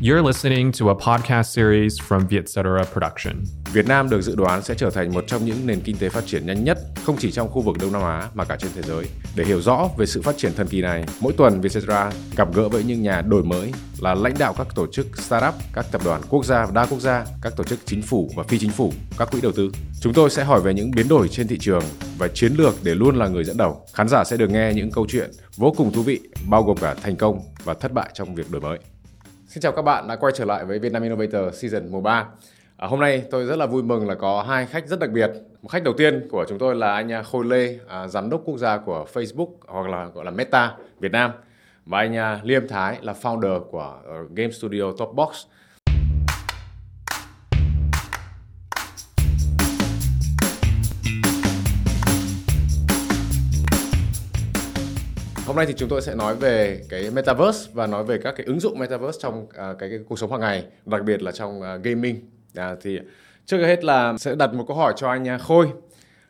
You're listening to a podcast series from Vietcetera Production. Việt Nam được dự đoán sẽ trở thành một trong những nền kinh tế phát triển nhanh nhất, không chỉ trong khu vực Đông Nam Á mà cả trên thế giới. Để hiểu rõ về sự phát triển thần kỳ này, mỗi tuần Vietcetera gặp gỡ với những nhà đổi mới là lãnh đạo các tổ chức startup, các tập đoàn quốc gia và đa quốc gia, các tổ chức chính phủ và phi chính phủ, các quỹ đầu tư. Chúng tôi sẽ hỏi về những biến đổi trên thị trường và chiến lược để luôn là người dẫn đầu. Khán giả sẽ được nghe những câu chuyện vô cùng thú vị, bao gồm cả thành công và thất bại trong việc đổi mới. Xin chào các bạn đã quay trở lại với Vietnam Innovator Season mùa 3. À, hôm nay tôi rất là vui mừng là có hai khách rất đặc biệt. Một khách đầu tiên của chúng tôi là anh à, Khôi Lê, à, giám đốc quốc gia của Facebook hoặc là gọi là Meta Việt Nam. Và anh à, Liêm Thái là founder của uh, Game Studio Topbox. Hôm nay thì chúng tôi sẽ nói về cái metaverse và nói về các cái ứng dụng metaverse trong uh, cái, cái cuộc sống hàng ngày, đặc biệt là trong uh, gaming. À, thì trước hết là sẽ đặt một câu hỏi cho anh à, Khôi.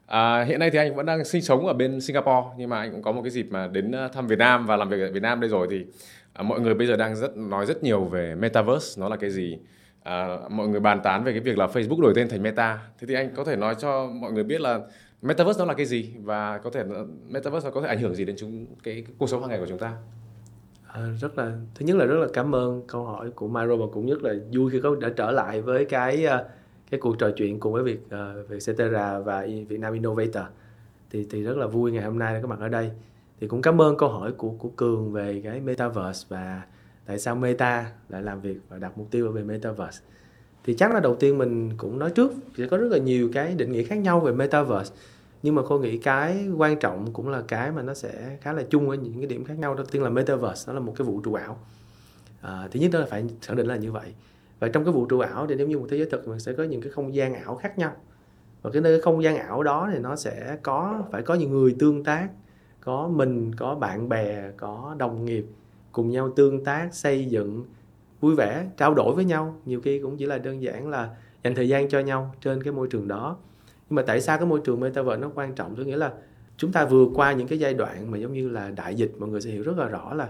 À, hiện nay thì anh vẫn đang sinh sống ở bên Singapore nhưng mà anh cũng có một cái dịp mà đến thăm Việt Nam và làm việc ở Việt Nam đây rồi thì à, mọi người bây giờ đang rất nói rất nhiều về metaverse nó là cái gì. À, mọi người bàn tán về cái việc là Facebook đổi tên thành Meta. Thế thì anh có thể nói cho mọi người biết là metaverse nó là cái gì? Và có thể metaverse nó có thể ảnh hưởng gì đến chúng cái, cái cuộc sống hàng ngày của chúng ta? À, rất là thứ nhất là rất là cảm ơn câu hỏi của Myro và cũng nhất là vui khi có đã trở lại với cái à, cái cuộc trò chuyện cùng với việc à, uh, về Cetera và Việt Nam Innovator. Thì thì rất là vui ngày hôm nay có mặt ở đây. Thì cũng cảm ơn câu hỏi của của Cường về cái metaverse và tại sao Meta lại làm việc và đặt mục tiêu về metaverse. Thì chắc là đầu tiên mình cũng nói trước sẽ có rất là nhiều cái định nghĩa khác nhau về metaverse nhưng mà cô nghĩ cái quan trọng cũng là cái mà nó sẽ khá là chung ở những cái điểm khác nhau đầu tiên là metaverse nó là một cái vũ trụ ảo. À, thứ nhất đó là phải khẳng định là như vậy. Và trong cái vũ trụ ảo thì nếu như một thế giới thực mình sẽ có những cái không gian ảo khác nhau. Và cái nơi không gian ảo đó thì nó sẽ có phải có những người tương tác có mình có bạn bè có đồng nghiệp cùng nhau tương tác xây dựng vui vẻ trao đổi với nhau. Nhiều khi cũng chỉ là đơn giản là dành thời gian cho nhau trên cái môi trường đó nhưng mà tại sao cái môi trường metaverse nó quan trọng? Tôi nghĩa là chúng ta vừa qua những cái giai đoạn mà giống như là đại dịch mọi người sẽ hiểu rất là rõ là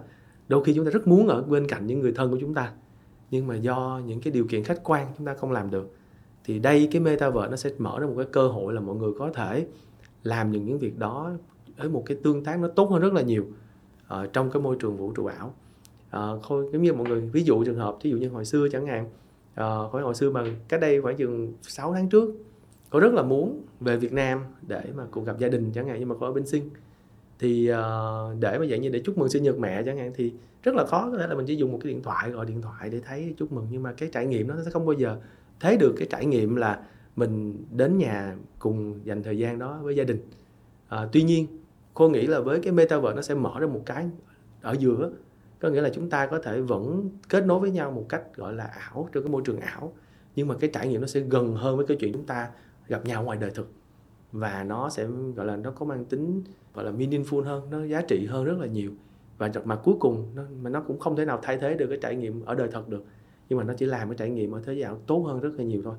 đôi khi chúng ta rất muốn ở bên cạnh những người thân của chúng ta nhưng mà do những cái điều kiện khách quan chúng ta không làm được thì đây cái metaverse nó sẽ mở ra một cái cơ hội là mọi người có thể làm những những việc đó với một cái tương tác nó tốt hơn rất là nhiều uh, trong cái môi trường vũ trụ ảo. Uh, thôi giống như mọi người ví dụ trường hợp ví dụ như hồi xưa chẳng hạn uh, hồi xưa mà cách đây khoảng chừng 6 tháng trước cô rất là muốn về Việt Nam để mà cùng gặp gia đình chẳng hạn nhưng mà cô ở bên sinh thì uh, để mà dạng như để chúc mừng sinh nhật mẹ chẳng hạn thì rất là khó có thể là mình chỉ dùng một cái điện thoại gọi điện thoại để thấy chúc mừng. Nhưng mà cái trải nghiệm nó sẽ không bao giờ thấy được cái trải nghiệm là mình đến nhà cùng dành thời gian đó với gia đình. À, tuy nhiên cô nghĩ là với cái metaverse nó sẽ mở ra một cái ở giữa. Có nghĩa là chúng ta có thể vẫn kết nối với nhau một cách gọi là ảo trong cái môi trường ảo. Nhưng mà cái trải nghiệm nó sẽ gần hơn với cái chuyện chúng ta gặp nhau ngoài đời thực. Và nó sẽ gọi là nó có mang tính gọi là meaningful hơn nó giá trị hơn rất là nhiều. Và mà cuối cùng nó, mà nó cũng không thể nào thay thế được cái trải nghiệm ở đời thật được. Nhưng mà nó chỉ làm cái trải nghiệm ở thế giới ảo tốt hơn rất là nhiều thôi.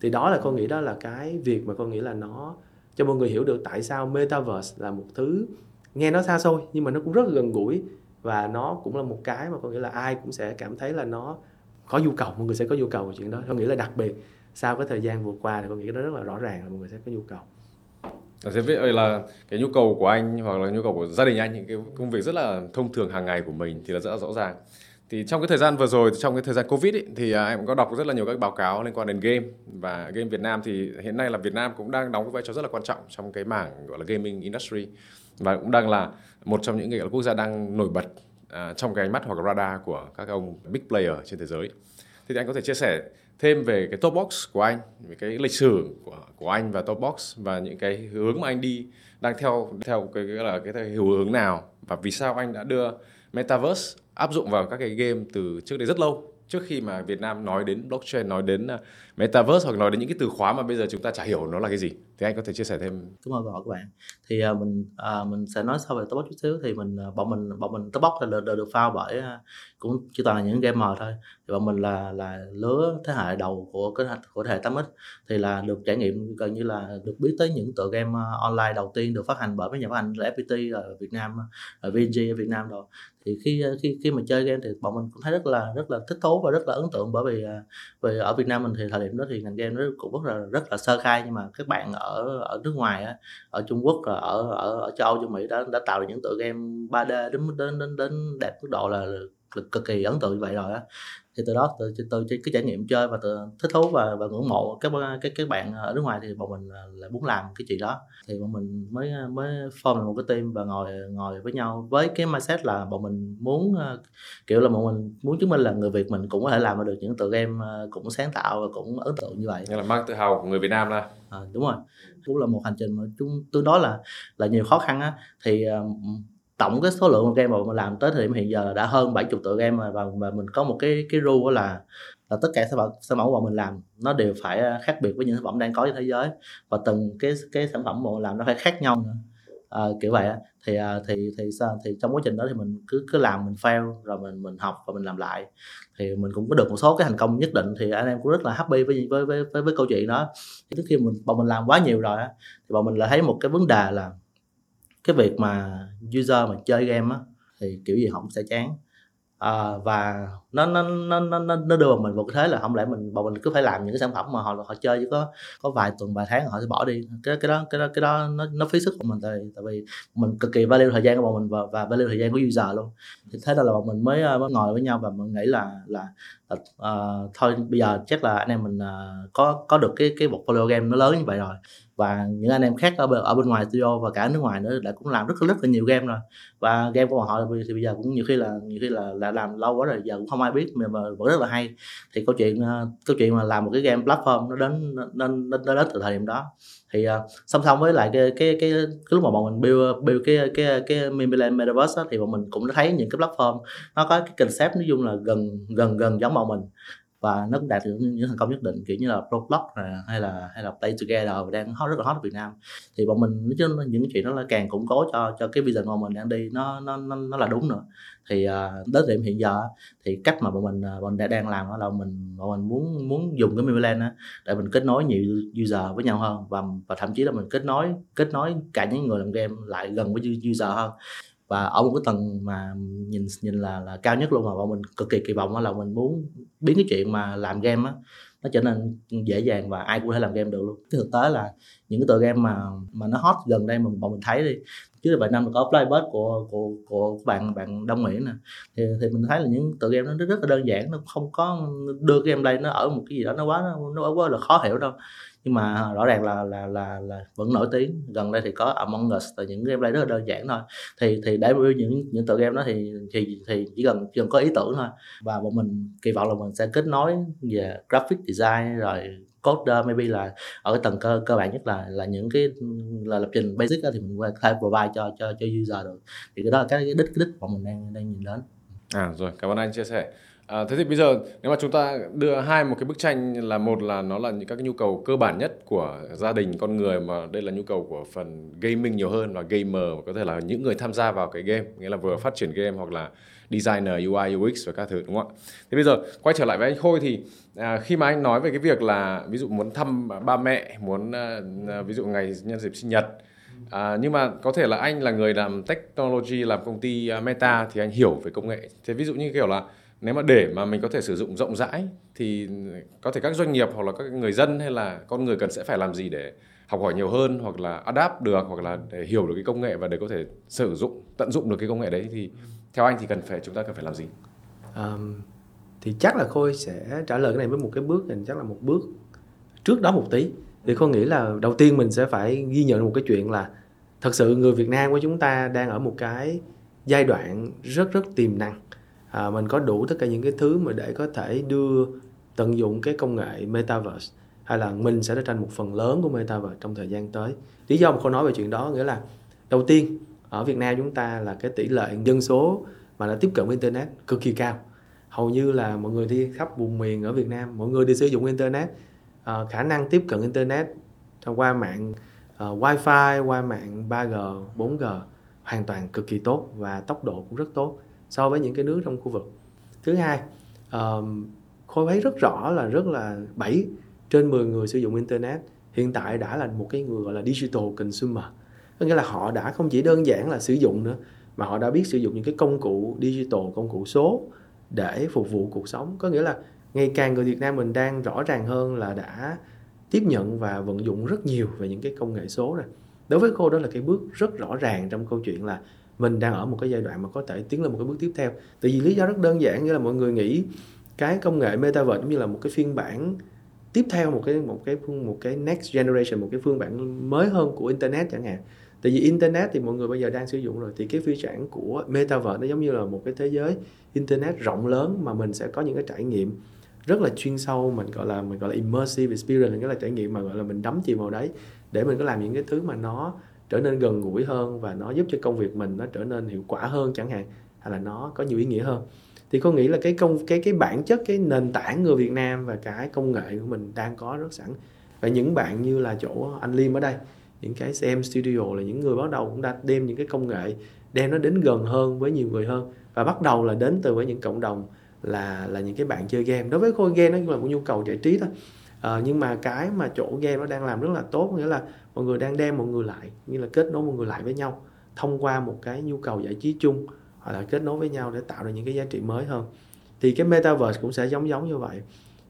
Thì đó là con nghĩ đó là cái việc mà con nghĩ là nó cho mọi người hiểu được tại sao metaverse là một thứ nghe nó xa xôi nhưng mà nó cũng rất là gần gũi. Và nó cũng là một cái mà con nghĩ là ai cũng sẽ cảm thấy là nó có nhu cầu mọi người sẽ có nhu cầu về chuyện đó. Con nghĩ là đặc biệt sau cái thời gian vừa qua thì con nghĩ nó rất là rõ ràng là mọi người sẽ có nhu cầu sẽ biết là cái nhu cầu của anh hoặc là nhu cầu của gia đình anh những cái công việc rất là thông thường hàng ngày của mình thì là rất là rõ ràng. Thì trong cái thời gian vừa rồi trong cái thời gian Covid ấy, thì à, em em có đọc rất là nhiều các báo cáo liên quan đến game và game Việt Nam thì hiện nay là Việt Nam cũng đang đóng cái vai trò rất là quan trọng trong cái mảng gọi là gaming industry và cũng đang là một trong những cái quốc gia đang nổi bật à, trong cái ánh mắt hoặc radar của các ông big player trên thế giới. Thì anh có thể chia sẻ thêm về cái top box của anh về cái lịch sử của của anh và top box và những cái hướng mà anh đi đang theo theo cái, cái là cái hướng nào và vì sao anh đã đưa metaverse áp dụng vào các cái game từ trước đây rất lâu trước khi mà Việt Nam nói đến blockchain nói đến uh, metaverse hoặc nói đến những cái từ khóa mà bây giờ chúng ta chả hiểu nó là cái gì. Thì anh có thể chia sẻ thêm? Cảm ơn các bạn. Thì uh, mình uh, mình sẽ nói sau về Topbox chút xíu. Thì mình uh, bọn mình bọn mình Topbox là được, được, được bởi uh, cũng chỉ toàn là những gamer thôi. Thì bọn mình là là lứa thế hệ đầu của cái của thế hệ 8x thì là được trải nghiệm gần như là được biết tới những tựa game online đầu tiên được phát hành bởi mấy nhà phát hành là FPT ở Việt Nam ở VNG ở Việt Nam rồi. Thì khi khi khi mà chơi game thì bọn mình cũng thấy rất là rất là thích thú và rất là ấn tượng bởi vì uh, vì ở Việt Nam mình thì thời điểm đó thì ngành game nó cũng rất là rất là sơ khai. Nhưng mà các bạn ở ở nước ngoài á, ở Trung Quốc ở ở ở châu Âu châu Mỹ đã đã tạo được những tựa game 3D đến đến đến đến đạt mức độ là cực kỳ ấn tượng như vậy rồi á thì từ đó từ từ cái trải nghiệm chơi và từ thích thú và và ngưỡng mộ các các các bạn ở nước ngoài thì bọn mình lại muốn làm cái chuyện đó thì bọn mình mới mới form một cái team và ngồi ngồi với nhau với cái mindset là bọn mình muốn kiểu là bọn mình muốn chứng minh là người Việt mình cũng có thể làm được những tựa game cũng sáng tạo và cũng ấn tượng như vậy. Như là mang tự hào của người Việt Nam ra. À, đúng rồi. Cũng là một hành trình mà chúng tôi nói là là nhiều khó khăn á thì tổng cái số lượng game mà mình làm tới thời điểm hiện giờ đã hơn 70 tựa game và, và mình có một cái cái rule là là tất cả sản phẩm sản phẩm mà mình làm nó đều phải à, khác biệt với những sản phẩm đang có trên thế giới và từng cái cái sản phẩm mà mình làm nó phải khác nhau nữa. À, kiểu vậy thì à, thì thì sao? Thì trong quá trình đó thì mình cứ cứ làm mình fail rồi mình mình học và mình làm lại. Thì mình cũng có được một số cái thành công nhất định. Thì anh em cũng rất là happy với với với với, với câu chuyện đó. Thì trước khi mình bọn mình làm quá nhiều rồi á thì bọn mình lại thấy một cái vấn đề là cái việc mà user mà chơi game á thì kiểu gì họ cũng sẽ chán. À, và nó nó nó nó nó đưa bọn mình vào cái thế là không lẽ mình bọn mình cứ phải làm những cái sản phẩm mà họ họ chơi chỉ có có vài tuần vài tháng họ sẽ bỏ đi. Cái cái đó cái đó cái đó nó nó phí sức của mình tại tại vì mình cực kỳ value thời gian của bọn mình và và value thời gian của user luôn. Thì thế là, là bọn mình mới mới ngồi với nhau và mình nghĩ là là, là uh, thôi bây giờ chắc là anh em mình uh, có có được cái cái portfolio game nó lớn như vậy rồi và những anh em khác ở bên, ở bên ngoài studio và cả nước ngoài nữa đã cũng làm rất rất là nhiều game rồi. Và game của họ thì bây giờ cũng nhiều khi là nhiều khi là, là làm lâu quá rồi giờ cũng không ai biết mà, mà vẫn rất là hay. Thì câu chuyện ờ, câu chuyện mà làm một cái game platform nó đến nên nó, nó đến từ thời điểm đó. Thì uh, song song với lại cái cái cái, cái lúc mà bọn mình build build cái cái cái Mimiland Metaverse đó, thì bọn mình cũng đã thấy những cái platform nó có cái concept nói chung là gần gần gần giống bọn mình và nó cũng đạt được những thành công nhất định kiểu như là Roblox này, hay là hay là Play Together đang hot rất là hot ở Việt Nam. Thì bọn mình nói chung những chuyện đó là càng củng cố cho cho cái vision mà mình đang đi nó nó nó, nó là đúng nữa. Thì uh, đến điểm hiện giờ thì cách mà bọn mình à, bọn mình đang làm đó là mình bọn mình muốn muốn dùng cái Mimiland để mình kết nối nhiều user với nhau hơn và và thậm chí là mình kết nối kết nối cả những người làm game lại gần với user hơn và ở một cái tầng mà nhìn nhìn là là cao nhất luôn mà bọn mình cực kỳ kỳ vọng là mình muốn biến cái chuyện mà làm game á, nó trở nên dễ dàng và ai cũng có thể làm game được luôn. Cái thực tế là những cái tựa game mà mà nó hot gần đây mà bọn mình thấy đi chứ là vài năm có Flybird của của của bạn bạn Đông Mỹ nè. Thì thì mình thấy là những tựa game nó rất là đơn giản nó không có đưa cái game đây nó ở một cái gì đó nó quá nó, nó quá là khó hiểu đâu. Nhưng mà rõ ràng là là là là vẫn nổi tiếng. Gần đây thì có Among Us là những gameplay rất là đơn giản thôi. Thì thì để review những những tựa game đó thì thì thì chỉ cần chỉ cần có ý tưởng thôi. Và bọn mình kỳ vọng là mình sẽ kết nối về graphic design rồi code ờ, maybe là ở cái tầng cơ cơ bản nhất là là những cái là lập trình basic thì mình có thể provide cho cho cho user được. Thì cái đó là cái, cái đích cái đích mà mình đang đang nhìn đến. À rồi cảm ơn anh chia sẻ. À, thế thì bây giờ nếu mà chúng ta đưa hai một cái bức tranh là một là nó là những các cái nhu cầu cơ bản nhất của gia đình con người mà đây là nhu cầu của phần gaming nhiều hơn và gamer có thể là những người tham gia vào cái game nghĩa là vừa phát triển game hoặc là designer UI UX và các thứ đúng không ạ? Thế bây giờ quay trở lại với anh Khôi thì à, khi mà anh nói về cái việc là ví dụ muốn thăm ba mẹ muốn à, à ví dụ ngày nhân dịp sinh nhật À, nhưng mà có thể là anh là người làm technology làm công ty uh, Meta thì anh hiểu về công nghệ. Thế ví dụ như kiểu là nếu mà để mà mình có thể sử dụng rộng rãi thì có thể các doanh nghiệp hoặc là các người dân hay là con người cần sẽ phải làm gì để học hỏi nhiều hơn hoặc là adapt được hoặc là để hiểu được cái công nghệ và để có thể sử dụng tận dụng được cái công nghệ đấy thì theo anh thì cần phải chúng ta cần phải làm gì? Um, thì chắc là khôi sẽ trả lời cái này với một cái bước thì chắc là một bước trước đó một tí. Thì khôi nghĩ là đầu tiên mình sẽ phải ghi nhận một cái chuyện là thật sự người Việt Nam của chúng ta đang ở một cái giai đoạn rất rất tiềm năng. À, mình có đủ tất cả những cái thứ mà để có thể đưa tận dụng cái công nghệ metaverse hay là mình sẽ trở thành một phần lớn của metaverse trong thời gian tới. Lý do mà khôi nói về chuyện đó nghĩa là đầu tiên ở Việt Nam chúng ta là cái tỷ lệ dân số mà đã tiếp cận với internet cực kỳ cao. Hầu như là mọi người đi khắp vùng miền ở Việt Nam mọi người đi sử dụng internet à, khả năng tiếp cận internet thông qua mạng uh, wifi qua mạng 3G 4G hoàn toàn cực kỳ tốt và tốc độ cũng rất tốt so với những cái nước trong khu vực. Thứ hai ờ, uh, khôi thấy rất rõ là rất là 7 trên 10 người sử dụng internet hiện tại đã là một cái người gọi là digital consumer có nghĩa là họ đã không chỉ đơn giản là sử dụng nữa, mà họ đã biết sử dụng những cái công cụ digital, công cụ số để phục vụ cuộc sống. Có nghĩa là ngày càng người Việt Nam mình đang rõ ràng hơn là đã tiếp nhận và vận dụng rất nhiều về những cái công nghệ số này đối với cô, đó là cái bước rất rõ ràng trong câu chuyện là mình đang ở một cái giai đoạn mà có thể tiến lên một cái bước tiếp theo. Tại vì lý do rất đơn giản, nghĩa là mọi người nghĩ cái công nghệ metaverse giống như là một cái phiên bản tiếp theo, một cái một cái một cái next generation, một cái phiên bản mới hơn của internet chẳng hạn tại vì internet thì mọi người bây giờ đang sử dụng rồi, thì cái phi bản của metaverse nó giống như là một cái thế giới internet rộng lớn mà mình sẽ có những cái trải nghiệm rất là chuyên sâu, mình gọi là, mình gọi là immersive experience nghĩa là trải nghiệm mà gọi là mình đắm chìm vào đấy để mình có làm những cái thứ mà nó trở nên gần gũi hơn và nó giúp cho công việc mình nó trở nên hiệu quả hơn chẳng hạn, hay là nó có nhiều ý nghĩa hơn. Thì con nghĩ là cái công, cái cái bản chất, cái nền tảng người Việt Nam và cái công nghệ của mình đang có rất sẵn. Và những bạn như là chỗ anh Liêm ở đây những cái CM Studio là những người bắt đầu cũng đã đem những cái công nghệ đem nó đến gần hơn với nhiều người hơn. Và bắt đầu là đến từ với những cộng đồng là là những cái bạn chơi game. Đối với khối game nó là một nhu cầu giải trí thôi. À, nhưng mà cái mà chỗ game nó đang làm rất là tốt nghĩa là mọi người đang đem mọi người lại như là kết nối mọi người lại với nhau thông qua một cái nhu cầu giải trí chung hoặc là kết nối với nhau để tạo ra những cái giá trị mới hơn. Thì cái metaverse cũng sẽ giống giống như vậy.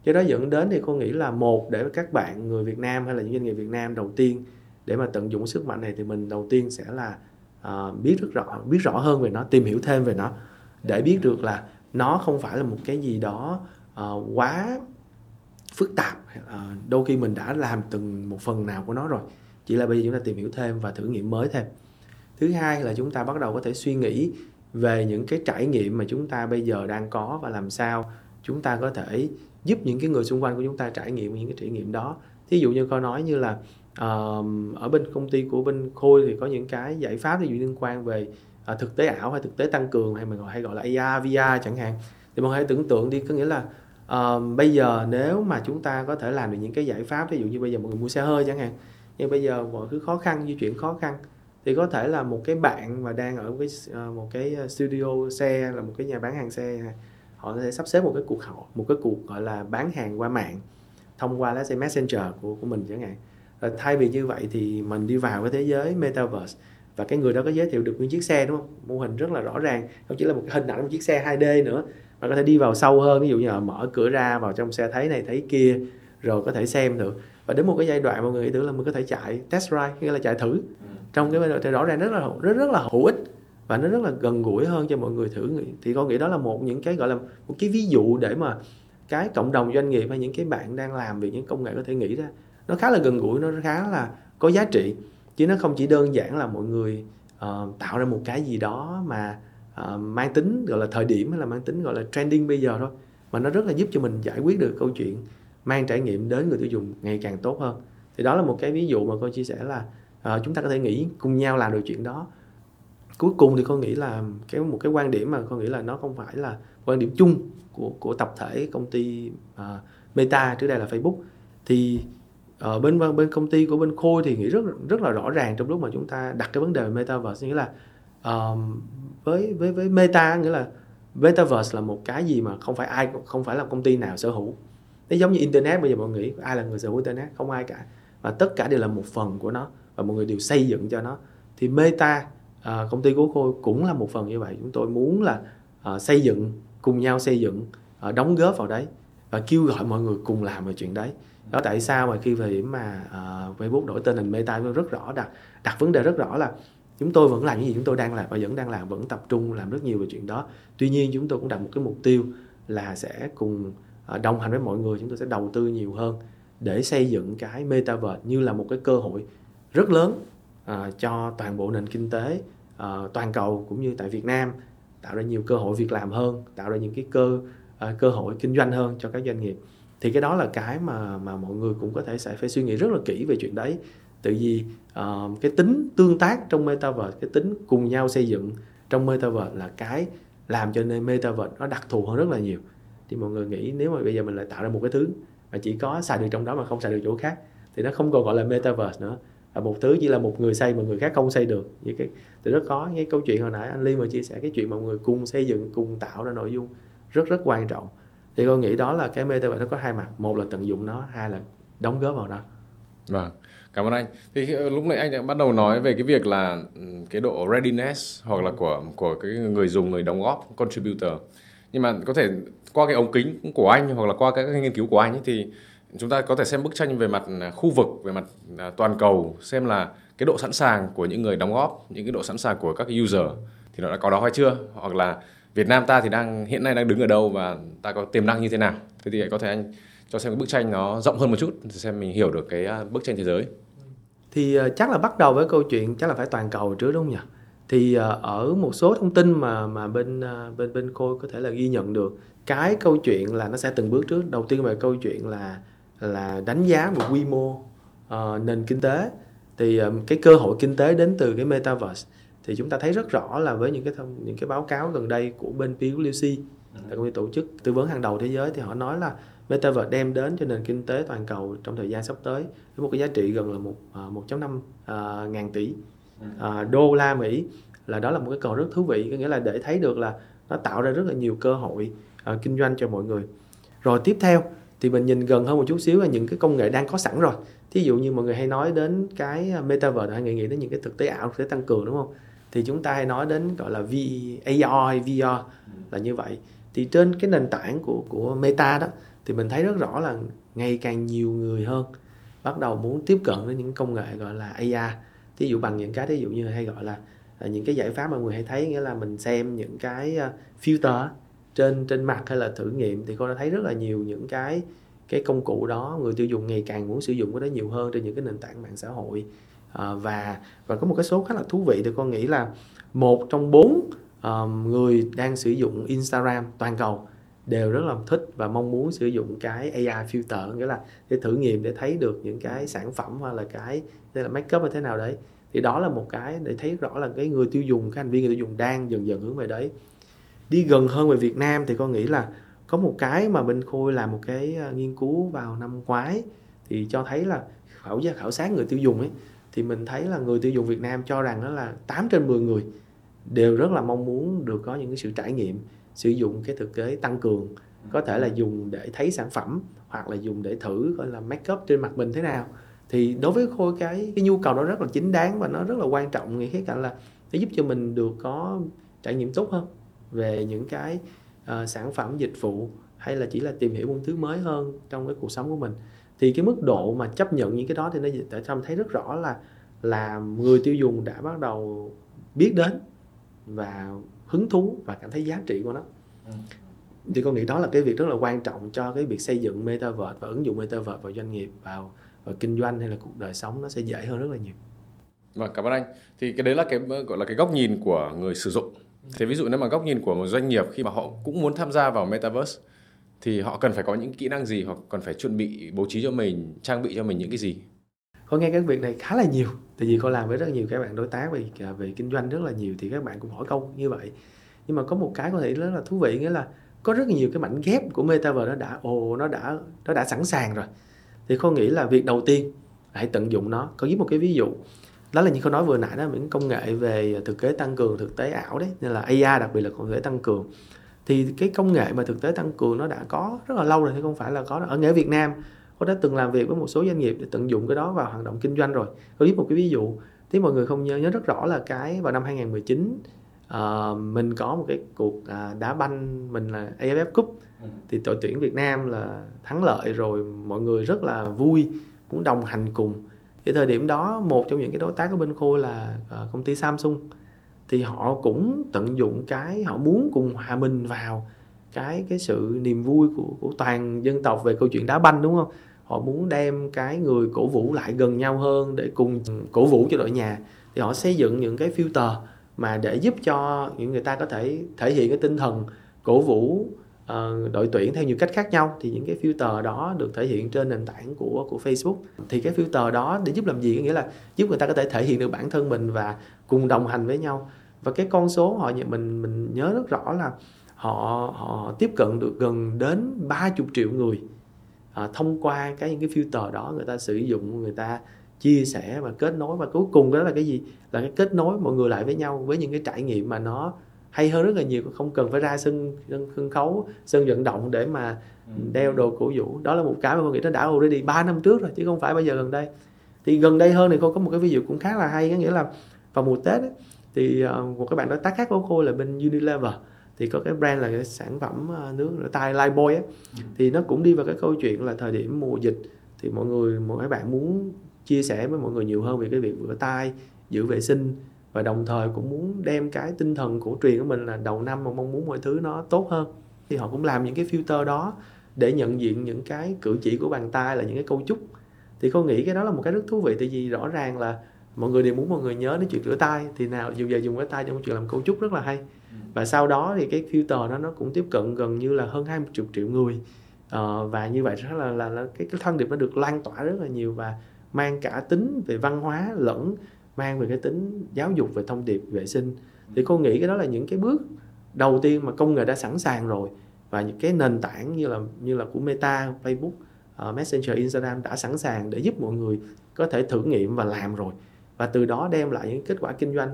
Cái đó dẫn đến thì cô nghĩ là một để các bạn người Việt Nam hay là những doanh nghiệp Việt Nam đầu tiên để mà tận dụng sức mạnh này thì mình đầu tiên sẽ là uh, biết rất rõ biết rõ hơn về nó tìm hiểu thêm về nó. Để biết được là nó không phải là một cái gì đó uh, quá phức tạp uh, đôi khi mình đã làm từng một phần nào của nó rồi. Chỉ là bây giờ chúng ta tìm hiểu thêm và thử nghiệm mới thêm. Thứ hai là chúng ta bắt đầu có thể suy nghĩ về những cái trải nghiệm mà chúng ta bây giờ đang có và làm sao chúng ta có thể giúp những cái người xung quanh của chúng ta trải nghiệm những cái trải nghiệm đó. Thí dụ như coi nói như là ở bên công ty của bên khôi thì có những cái giải pháp ví dụ liên quan về uh, thực tế ảo hay thực tế tăng cường hay mình gọi hay gọi là AR VR chẳng hạn. Thì mọi người hãy tưởng tượng đi có nghĩa là uh, bây giờ nếu mà chúng ta có thể làm được những cái giải pháp ví dụ như bây giờ mọi người mua xe hơi chẳng hạn nhưng bây giờ mọi thứ khó khăn di chuyển khó khăn thì có thể là một cái bạn mà đang ở cái một cái ờ, ờ, studio xe là một cái nhà bán hàng xe họ có thể sắp xếp một cái cuộc họp một cái cuộc gọi là bán hàng qua mạng thông qua lá xe messenger của của mình chẳng hạn rồi thay vì như vậy thì mình đi vào cái thế giới metaverse. Và cái người đó có giới thiệu được những chiếc xe đúng không? Mô hình rất là rõ ràng. Không chỉ là một hình ảnh một chiếc xe 2D nữa mà có thể đi vào sâu hơn. Ví dụ như là mở cửa ra vào trong xe thấy này thấy kia rồi có thể xem được và đến một cái giai đoạn mọi người nghĩ tưởng là mình có thể chạy test ride nghĩa là chạy thử. Trong cái thì rõ ràng rất là rất rất là hữu ích và nó rất là gần gũi hơn cho mọi người thử thì con nghĩ đó là một những cái gọi là một cái ví dụ để mà cái cộng đồng doanh nghiệp hay những cái bạn đang làm việc những công nghệ có thể nghĩ ra nó khá là gần gũi nó khá là có giá trị. Chứ nó không chỉ đơn giản là mọi người uh, tạo ra một cái gì đó mà uh, mang tính gọi là thời điểm hay là mang tính gọi là trending bây giờ thôi. Mà nó rất là giúp cho mình giải quyết được câu chuyện mang trải nghiệm đến người tiêu dùng ngày càng tốt hơn. Thì đó là một cái ví dụ mà con chia sẻ là uh, chúng ta có thể nghĩ cùng nhau làm được chuyện đó. Cuối cùng thì con nghĩ là cái một cái quan điểm mà con nghĩ là nó không phải là quan điểm chung của của tập thể công ty uh, Meta trước đây là Facebook. Thì Ờ, ở bên bên công ty của bên Khôi thì nghĩ rất rất là rõ ràng trong lúc mà chúng ta đặt cái vấn đề metaverse nghĩa là um, với với với meta nghĩa là metaverse là một cái gì mà không phải ai không phải là công ty nào sở hữu. Nó giống như internet bây giờ mọi người nghĩ ai là người sở hữu internet? Không ai cả. Và tất cả đều là một phần của nó và mọi người đều xây dựng cho nó. Thì meta uh, công ty của Khôi cũng là một phần như vậy. Chúng tôi muốn là uh, xây dựng cùng nhau xây dựng uh, đóng góp vào đấy và kêu gọi mọi người cùng làm về chuyện đấy đó tại sao mà khi thời điểm mà uh, Facebook đổi tên thành Meta rất rõ đặt đặt vấn đề rất rõ là chúng tôi vẫn làm những gì chúng tôi đang làm và vẫn đang làm vẫn tập trung làm rất nhiều về chuyện đó. Tuy nhiên chúng tôi cũng đặt một cái mục tiêu là sẽ cùng uh, đồng hành với mọi người chúng tôi sẽ đầu tư nhiều hơn để xây dựng cái metaverse như là một cái cơ hội rất lớn uh, cho toàn bộ nền kinh tế uh, toàn cầu cũng như tại Việt Nam tạo ra nhiều cơ hội việc làm hơn tạo ra những cái cơ uh, cơ hội kinh doanh hơn cho các doanh nghiệp thì cái đó là cái mà mà mọi người cũng có thể sẽ phải suy nghĩ rất là kỹ về chuyện đấy. Tự vì uh, cái tính tương tác trong metaverse cái tính cùng nhau xây dựng trong metaverse là cái làm cho nên metaverse nó đặc thù hơn rất là nhiều. Thì mọi người nghĩ nếu mà bây giờ mình lại tạo ra một cái thứ mà chỉ có xài được trong đó mà không xài được chỗ khác thì nó không còn gọi là metaverse nữa. Và một thứ chỉ là một người xây mà người khác không xây được. Như cái thì rất có cái câu chuyện hồi nãy anh Ly mà chia sẻ cái chuyện mọi người cùng xây dựng cùng tạo ra nội dung rất rất quan trọng thì con nghĩ đó là cái Meta nó có hai mặt một là tận dụng nó hai là đóng góp vào nó Vâng, cảm ơn anh. Thì ờ, lúc nãy anh đã bắt đầu nói về cái việc là ừ, cái độ readiness hoặc là của của cái người dùng người đóng góp contributor. Nhưng mà có thể qua cái ống kính của anh hoặc là qua các nghiên cứu của anh ấy, thì chúng ta có thể xem bức tranh về mặt à, khu vực, về mặt à, toàn cầu xem là cái độ sẵn sàng của những người đóng góp, những cái độ sẵn sàng của các user thì nó đã có đó hay chưa hoặc là Việt Nam ta thì đang hiện nay đang đứng ở đâu và ta có tiềm năng như thế nào. Thế thì có thể anh cho xem cái bức tranh nó rộng hơn một chút để xem mình hiểu được cái à, bức tranh thế giới. thì à, chắc là bắt đầu với câu chuyện chắc là phải toàn cầu trước đúng không nhỉ thì à, ở một số thông tin mà mà bên bên bên cô có thể là ghi nhận được cái câu chuyện là nó sẽ từng bước trước đầu tiên về câu chuyện là là đánh giá một quy mô uh, nền kinh tế thì um, cái cơ hội kinh tế đến từ cái metaverse thì chúng ta thấy rất rõ là với những cái thông những cái báo cáo gần đây của bên PwC là công ty tổ chức tư vấn hàng đầu thế giới thì họ nói là Metaverse đem đến cho nền kinh tế toàn cầu trong thời gian sắp tới với một cái giá trị gần là một à, 1.5 à, ngàn tỷ à, đô la Mỹ. Là đó là một cái cầu rất thú vị có nghĩa là để thấy được là nó tạo ra rất là nhiều cơ hội à, kinh doanh cho mọi người. Rồi tiếp theo thì mình nhìn gần hơn một chút xíu là những cái công nghệ đang có sẵn rồi. Thí dụ như mọi người hay nói đến cái metaverse hay nghĩ đến những cái thực tế ảo thực tế tăng cường đúng không thì chúng ta hay nói đến gọi là V, AR hay VR là như vậy. Thì trên cái nền tảng của của Meta đó thì mình thấy rất rõ là ngày càng nhiều người hơn bắt đầu muốn tiếp cận đến những công nghệ gọi là AR thí dụ bằng những cái thí dụ như hay gọi là là những cái giải pháp mà người hay thấy nghĩa là mình xem những cái uh, filter trên trên mặt hay là thử nghiệm thì cô đã thấy rất là nhiều những cái cái công cụ đó người tiêu dùng ngày càng muốn sử dụng cái đó nhiều hơn trên những cái nền tảng mạng xã hội à, và và có một cái số khá là thú vị thì con nghĩ là một trong bốn um, người đang sử dụng Instagram toàn cầu đều rất là thích và mong muốn sử dụng cái AI filter nghĩa là để thử nghiệm để thấy được những cái sản phẩm hoặc là cái đây là make up như thế nào đấy. Thì đó là một cái để thấy rõ là cái người tiêu dùng cái hành vi người tiêu dùng đang dần dần hướng về đấy. Đi gần hơn về Việt Nam thì con nghĩ là có một cái mà bên Khôi làm một cái ờ, nghiên cứu vào năm ngoái thì cho thấy là khảo gia khảo sát người tiêu dùng ấy thì mình thấy là người tiêu dùng Việt Nam cho rằng đó là 8 trên 10 người đều rất là mong muốn được có những cái sự trải nghiệm sử dụng cái thực tế tăng cường có thể là dùng để thấy sản phẩm hoặc là dùng để thử coi là make up trên mặt mình thế nào. Thì đối với khôi cái cái nhu cầu đó rất là chính đáng và nó rất là quan trọng nghĩ khía cạnh là nó giúp cho mình được có trải nghiệm tốt hơn về những cái uh, sản phẩm dịch vụ hay là chỉ là tìm hiểu một thứ mới hơn trong cái cuộc sống của mình thì cái mức độ mà chấp nhận những cái đó thì nó để cho thấy rất rõ là là người tiêu dùng đã bắt đầu biết đến và hứng thú và cảm thấy giá trị của nó ừ. thì con nghĩ đó là cái việc rất là quan trọng cho cái việc xây dựng metaverse và ứng dụng metaverse vào doanh nghiệp vào, vào kinh doanh hay là cuộc đời sống nó sẽ dễ hơn rất là nhiều Vâng, cảm ơn anh. Thì cái đấy là cái gọi là cái góc nhìn của người sử dụng. Thế ví dụ nếu mà góc nhìn của một doanh nghiệp khi mà họ cũng muốn tham gia vào metaverse thì họ cần phải có những kỹ năng gì? Hoặc cần phải chuẩn bị bố trí cho mình, trang bị cho mình những cái gì? có nghe cái việc này khá là nhiều tại vì con làm với rất nhiều các bạn đối tác về à, về kinh doanh rất là nhiều thì các bạn cũng hỏi câu như vậy. Nhưng mà có một cái có thể rất là thú vị nghĩa là có rất nhiều cái mảnh ghép của metaverse nó đã ồ nó đã nó đã sẵn sàng rồi. Thì con nghĩ là việc đầu tiên hãy tận dụng nó. Có giúp một cái ví dụ đó là như con nói vừa nãy đó những công nghệ về thực tế tăng cường thực tế ảo đấy nên là AI đặc biệt là công nghệ tăng cường thì cái công nghệ mà thực tế tăng cường nó đã có rất là lâu rồi chứ không phải là có ở nghĩa Việt Nam có đã từng làm việc với một số doanh nghiệp để tận dụng cái đó vào hoạt động kinh doanh rồi. Tôi biết một cái ví dụ thì mọi người không nhớ nhớ rất rõ là cái vào năm 2019 uh, ờ, mình có một cái cuộc uh, đá banh mình là AFF Cup. Ừ. thì đội tuyển Việt Nam là thắng lợi rồi mọi người rất là vui muốn đồng hành cùng. Thì thời điểm đó một trong những cái đối tác của bên khôi là uh, công ty Samsung thì họ cũng tận dụng cái họ muốn cùng hòa mình vào cái cái sự niềm vui của của toàn dân tộc về câu chuyện đá banh đúng không? Họ muốn đem cái người cổ vũ lại gần nhau hơn để cùng cổ vũ cho đội nhà. Thì họ xây dựng những cái filter mà để giúp cho những người ta có thể thể hiện cái tinh thần cổ vũ uh, đội tuyển theo nhiều cách khác nhau. Thì những cái filter đó được thể hiện trên nền tảng của của Facebook. Thì cái filter đó để giúp làm gì? Có nghĩa là giúp người ta có thể thể hiện được bản thân mình và cùng đồng hành với nhau và cái con số họ mình mình nhớ rất rõ là họ họ tiếp cận được gần đến 30 triệu người. À, thông qua cái những cái filter đó người ta sử dụng người ta chia sẻ và kết nối. Và cuối cùng đó là cái gì? Là cái kết nối mọi người lại với nhau với những cái trải nghiệm mà nó hay hơn rất là nhiều. Không cần phải ra sân sân khấu sân vận động để mà ừ. đeo đồ cổ vũ. Đó là một cái mà tôi nghĩ nó đã already ba năm trước rồi chứ không phải bây giờ gần đây. Thì gần đây hơn thì cô có một cái ví dụ cũng khá là hay. Có nghĩa là vào mùa tết ấy, thì uh, một cái bạn đối tác khác của cô là bên Unilever. Thì có cái brand là cái sản phẩm uh, nước rửa tay Lifebuoy ấy. thì nó cũng đi vào cái câu chuyện là thời điểm mùa dịch thì mọi người mỗi bạn muốn chia sẻ với mọi người nhiều hơn về cái việc rửa tay giữ vệ sinh. Và đồng thời cũng muốn đem cái tinh thần cổ truyền của mình là đầu năm mà mong muốn mọi thứ nó tốt hơn. Thì họ cũng làm những cái filter đó để nhận diện những cái cử chỉ của bàn tay là những cái câu chúc thì cô nghĩ cái đó là một cái rất thú vị tại vì rõ ràng là mọi người đều muốn mọi người nhớ đến chuyện rửa tay thì nào dù giờ dùng cái tay trong chuyện làm cấu trúc rất là hay. Và sau đó thì cái filter đó nó cũng tiếp cận gần như là hơn 20 triệu, triệu người. Ờ, và như vậy rất là, là là cái cái thông điệp nó được lan tỏa rất là nhiều và mang cả tính về văn hóa lẫn mang về cái tính giáo dục về thông điệp vệ sinh. Thì cô nghĩ cái đó là những cái bước đầu tiên mà công nghệ đã sẵn sàng rồi. Và những cái nền tảng như là như là của Meta, Facebook, uh, Messenger, Instagram đã sẵn sàng để giúp mọi người có thể thử nghiệm và làm rồi và từ đó đem lại những kết quả kinh doanh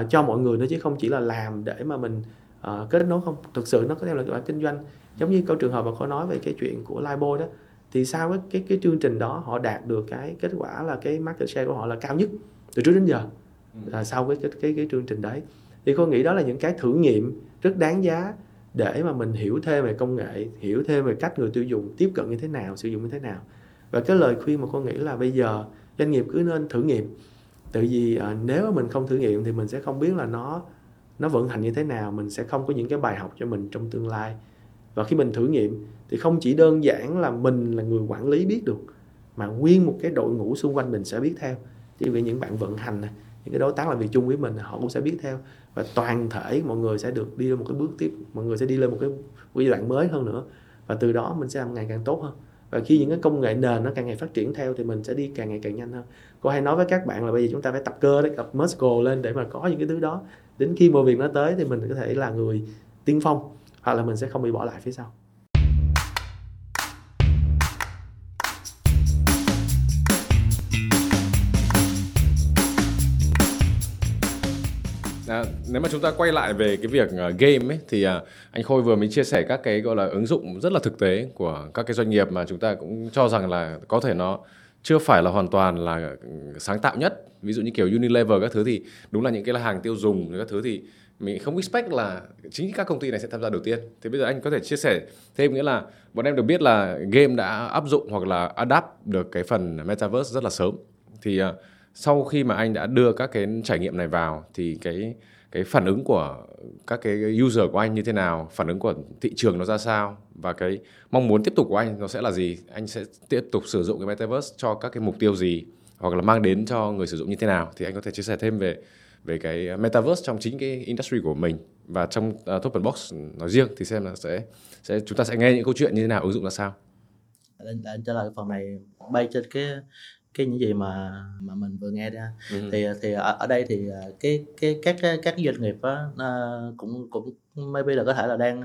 uh, cho mọi người nữa chứ không chỉ là làm để mà mình uh, kết nối không. Thực sự nó có đem lại kết quả kinh doanh. Giống như câu trường hợp mà có nói về cái chuyện của Liveboy đó thì sau cái, cái cái chương trình đó họ đạt được cái kết quả là cái market share của họ là cao nhất từ trước đến giờ. Là sau cái cái cái, cái chương trình đấy. Thì cô nghĩ đó là những cái thử nghiệm rất đáng giá để mà mình hiểu thêm về công nghệ hiểu thêm về cách người tiêu dùng tiếp cận như thế nào sử dụng như thế nào. Và cái lời khuyên mà cô nghĩ là bây giờ doanh nghiệp cứ nên thử nghiệm tại vì à, nếu mình không thử nghiệm thì mình sẽ không biết là nó nó vận hành như thế nào mình sẽ không có những cái bài học cho mình trong tương lai. Và khi mình thử nghiệm thì không chỉ đơn giản là mình là người quản lý biết được mà nguyên một cái đội ngũ xung quanh mình sẽ biết theo. Chỉ vì những bạn vận hành này những cái đối tác làm việc chung với mình họ cũng sẽ biết theo. Và toàn thể mọi người sẽ được đi lên một cái bước tiếp mọi người sẽ đi lên một cái giai đoạn mới hơn nữa. Và từ đó mình sẽ làm ngày càng tốt hơn và khi những cái công nghệ nền nó càng ngày phát triển theo thì mình sẽ đi càng ngày càng nhanh hơn. Cô hay nói với các bạn là bây giờ chúng ta phải tập cơ đấy, tập muscle lên để mà có những cái thứ đó. Đến khi mọi việc nó tới thì mình có thể là người tiên phong, hoặc là mình sẽ không bị bỏ lại phía sau. Nếu mà chúng ta quay lại về cái việc uh, game ấy thì uh, anh Khôi vừa mới chia sẻ các cái gọi là ứng dụng rất là thực tế của các cái doanh nghiệp mà chúng ta cũng cho rằng là có thể nó chưa phải là hoàn toàn là ừ, sáng tạo nhất. Ví dụ như kiểu Unilever các thứ thì đúng là những cái là hàng tiêu dùng các thứ thì mình không expect là chính các công ty này sẽ tham gia đầu tiên. Thì bây giờ anh có thể chia sẻ thêm nghĩa là bọn em được biết là game đã áp dụng hoặc là adapt được cái phần metaverse rất là sớm. Thì uh, sau khi mà anh đã đưa các cái trải nghiệm này vào thì cái cái phản ứng của các cái user của anh như thế nào phản ứng của thị trường nó ra sao và cái mong muốn tiếp tục của anh nó sẽ là gì? Anh sẽ tiếp tục sử dụng cái metaverse cho các cái mục tiêu gì? Hoặc là mang đến cho người sử dụng như thế nào? Thì anh có thể chia sẻ thêm về về cái metaverse trong chính cái industry của mình. Và trong uh, Token Box nói riêng thì xem là sẽ sẽ chúng ta sẽ nghe những câu chuyện như thế nào ứng dụng ra sao. Anh, anh trả lời phần này bay trên cái cái những gì mà mà mình vừa nghe ra. Ừ. thì thì ở, ở đây thì à, cái cái các các doanh nghiệp á cũng cũng maybe là có thể là đang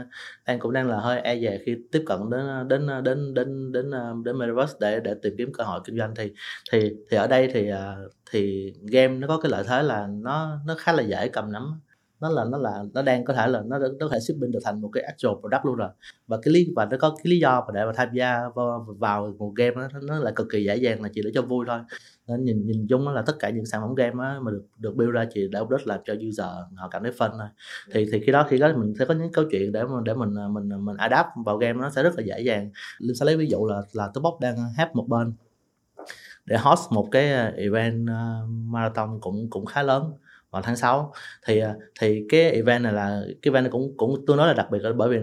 đang cũng đang là hơi e dè khi tiếp cận đến đến đến đến đến đến metaverse để để tìm kiếm cơ hội kinh doanh. Thì thì thì ở đây thì à, thì game nó có cái lợi thế là nó nó khá là dễ cầm nắm nó là nó là nó đang có thể là nó nó có thể shipping được thành một cái actual product luôn rồi. Và cái lý và nó có cái lý do mà để mà tham gia vào, vào một game đó, nó là cực kỳ dễ dàng là chỉ để cho vui thôi. Nên nhìn nhìn chung là tất cả những sản phẩm game đó, mà được được build ra chỉ để update làm cho user họ cảm thấy fun thôi. Thì thì khi đó khi đó mình sẽ có những câu chuyện để mà để mình à, mình à, mình adapt vào game nó sẽ rất là dễ dàng. Linh sẽ lấy ví dụ là là Topbox đang hát một bên để host một cái à, event marathon cũng cũng khá lớn vào tháng 6 thì à, thì cái event này là cái event này cũng cũng tôi nói là đặc biệt là bởi vì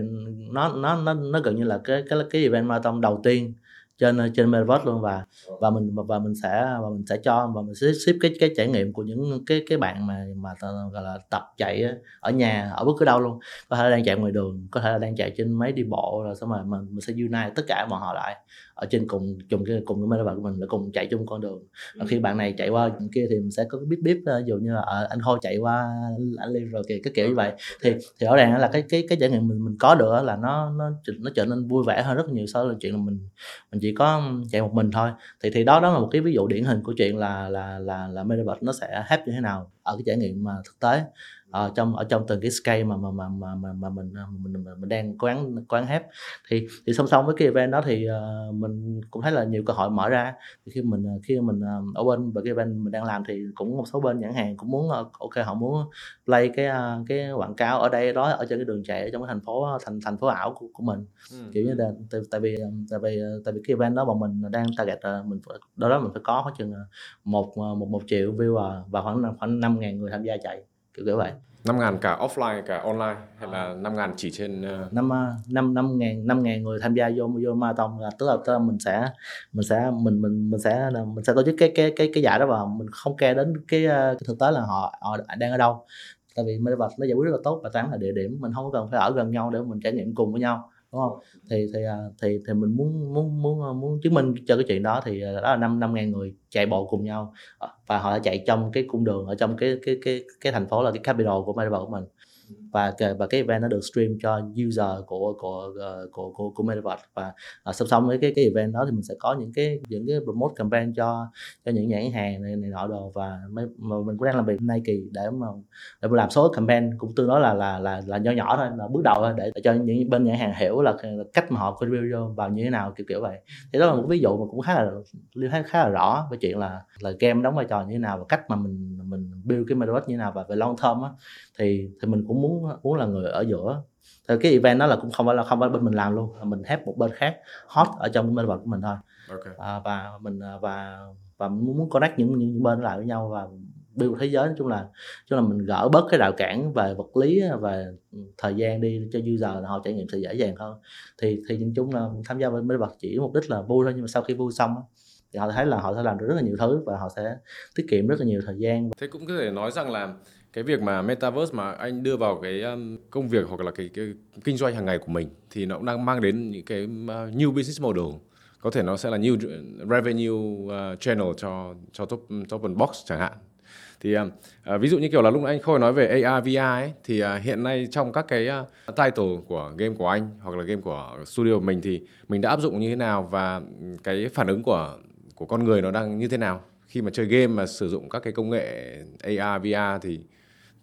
nó nó nó nó gần như là cái cái cái event marathon đầu tiên trên trên Metaverse luôn và và mình và mình sẽ và mình sẽ cho và mình sẽ ship cái cái trải nghiệm của những cái cái bạn mà mà gọi là tập chạy ở nhà ở bất cứ đâu luôn. Có thể là đang chạy ngoài đường có thể là đang chạy trên máy đi bộ rồi xong rồi mình mình sẽ unite tất cả bọn họ lại ở trên cùng chung cái cùng cái metaverse của mình là cùng chạy chung con đường. Và khi bạn này chạy qua kia thì mình sẽ có biết biết ví dụ như là à, anh khôi chạy qua anh liên rồi kìa cái kiểu như vậy. Thì thì rõ ràng là cái cái cái trải nghiệm mình mình có được là nó nó nó trở nên vui vẻ hơn rất nhiều so với chuyện là mình mình chỉ có chạy một mình thôi. Thì thì đó đó là một cái ví dụ điển hình của chuyện là là là là metaverse nó sẽ help như thế nào ở cái trải nghiệm mà thực tế ở trong ở trong từng cái scale mà mà mà mà mà, mà mình, mình mình mình đang cố gắng cố gắng thì thì song song với cái event đó thì uh, mình cũng thấy là nhiều cơ hội mở ra. Thì khi mình khi mình uh, ở bên về cái event mình đang làm thì cũng một số bên nhãn hàng cũng muốn uh, ok họ muốn play cái uh, cái quảng cáo ở đây đó ở trên cái đường chạy ở trong cái thành phố thành thành phố ảo của, của mình. Ừ. kiểu như là tại, tại vì tại vì tại vì cái event đó bọn mình đang target uh, mình đó đó mình phải có khoảng chừng một một một triệu viewer và khoảng khoảng năm ngàn người tham gia chạy kiểu kiểu vậy. năm ngàn cả offline cả online hay là năm ngàn chỉ trên uh... năm năm năm ngàn năm ngàn người tham gia vô vô marathon là tức là, tức là mình sẽ mình sẽ mình mình mình sẽ mình sẽ tổ chức cái cái cái cái giải đó và mình không care đến cái, cái thực tế là họ họ đang ở đâu. Tại vì metaverse nó giải quyết rất là tốt và tán là địa điểm mình không cần phải ở gần nhau để mình trải nghiệm cùng với nhau đúng không? Thì thì à, thì thì mình muốn muốn muốn à, muốn chứng minh cho cái chuyện đó thì à, đó là năm năm ngàn người chạy bộ cùng nhau. Ờ, và họ đã chạy trong cái cung đường, ở trong cái cái cái cái thành phố là cái capital của Metaverse của mình và và cái event nó được stream cho user của của ờ, của của, của Metaverse. Và uh, song song với cái cái event đó thì mình sẽ có những cái những cái promote campaign cho cho những nhãn hàng này, này nọ đồ. Và mấy, mà mình cũng đang làm việc Nike để mà để mà làm số campaign cũng tương đối là là là là nho nhỏ thôi là bước đầu thôi để, để cho những bên nhãn hàng hiểu là, là cách mà họ contribute vào như thế nào kiểu kiểu vậy. Thì đó là một ví dụ mà cũng khá là liên khá, khá là rõ về chuyện là là game đóng vai trò như thế nào và cách mà mình mình build cái metaverse như thế nào và về long term á. Thì thì mình cũng muốn muốn là người ở giữa. Thì cái event đó là cũng không phải là không phải bên mình làm luôn là mình help một bên khác hot ở trong cái metaverse của mình thôi. Okay. à, và mình à, và và muốn connect những những bên lại với nhau và build thế giới. Nói chung là chung là mình gỡ bớt cái rào cản về vật lý và thời gian đi cho user họ trải nghiệm sẽ dễ dàng hơn. Thì thì nhìn chung là tham gia với metaverse chỉ mục đích là vui thôi nhưng mà sau khi vui xong thì họ thấy là họ sẽ làm được rất là nhiều thứ và họ sẽ tiết kiệm rất là nhiều thời gian. Thế cũng có thể nói rằng là cái việc mà metaverse mà anh đưa vào cái um, công việc hoặc là cái, cái kinh doanh hàng ngày của mình thì nó cũng đang mang đến những cái uh, new business model. Có thể nó sẽ là new uh, revenue uh, channel cho cho top top box chẳng hạn. Thì um, uh, ví dụ như kiểu là lúc anh khôi nói về AR VR ấy thì uh, hiện nay trong các cái uh, title của game của anh hoặc là game của studio của mình thì mình đã áp dụng như thế nào và cái phản ứng của của con người nó đang như thế nào? Khi mà chơi game mà sử dụng các cái công nghệ AR VR thì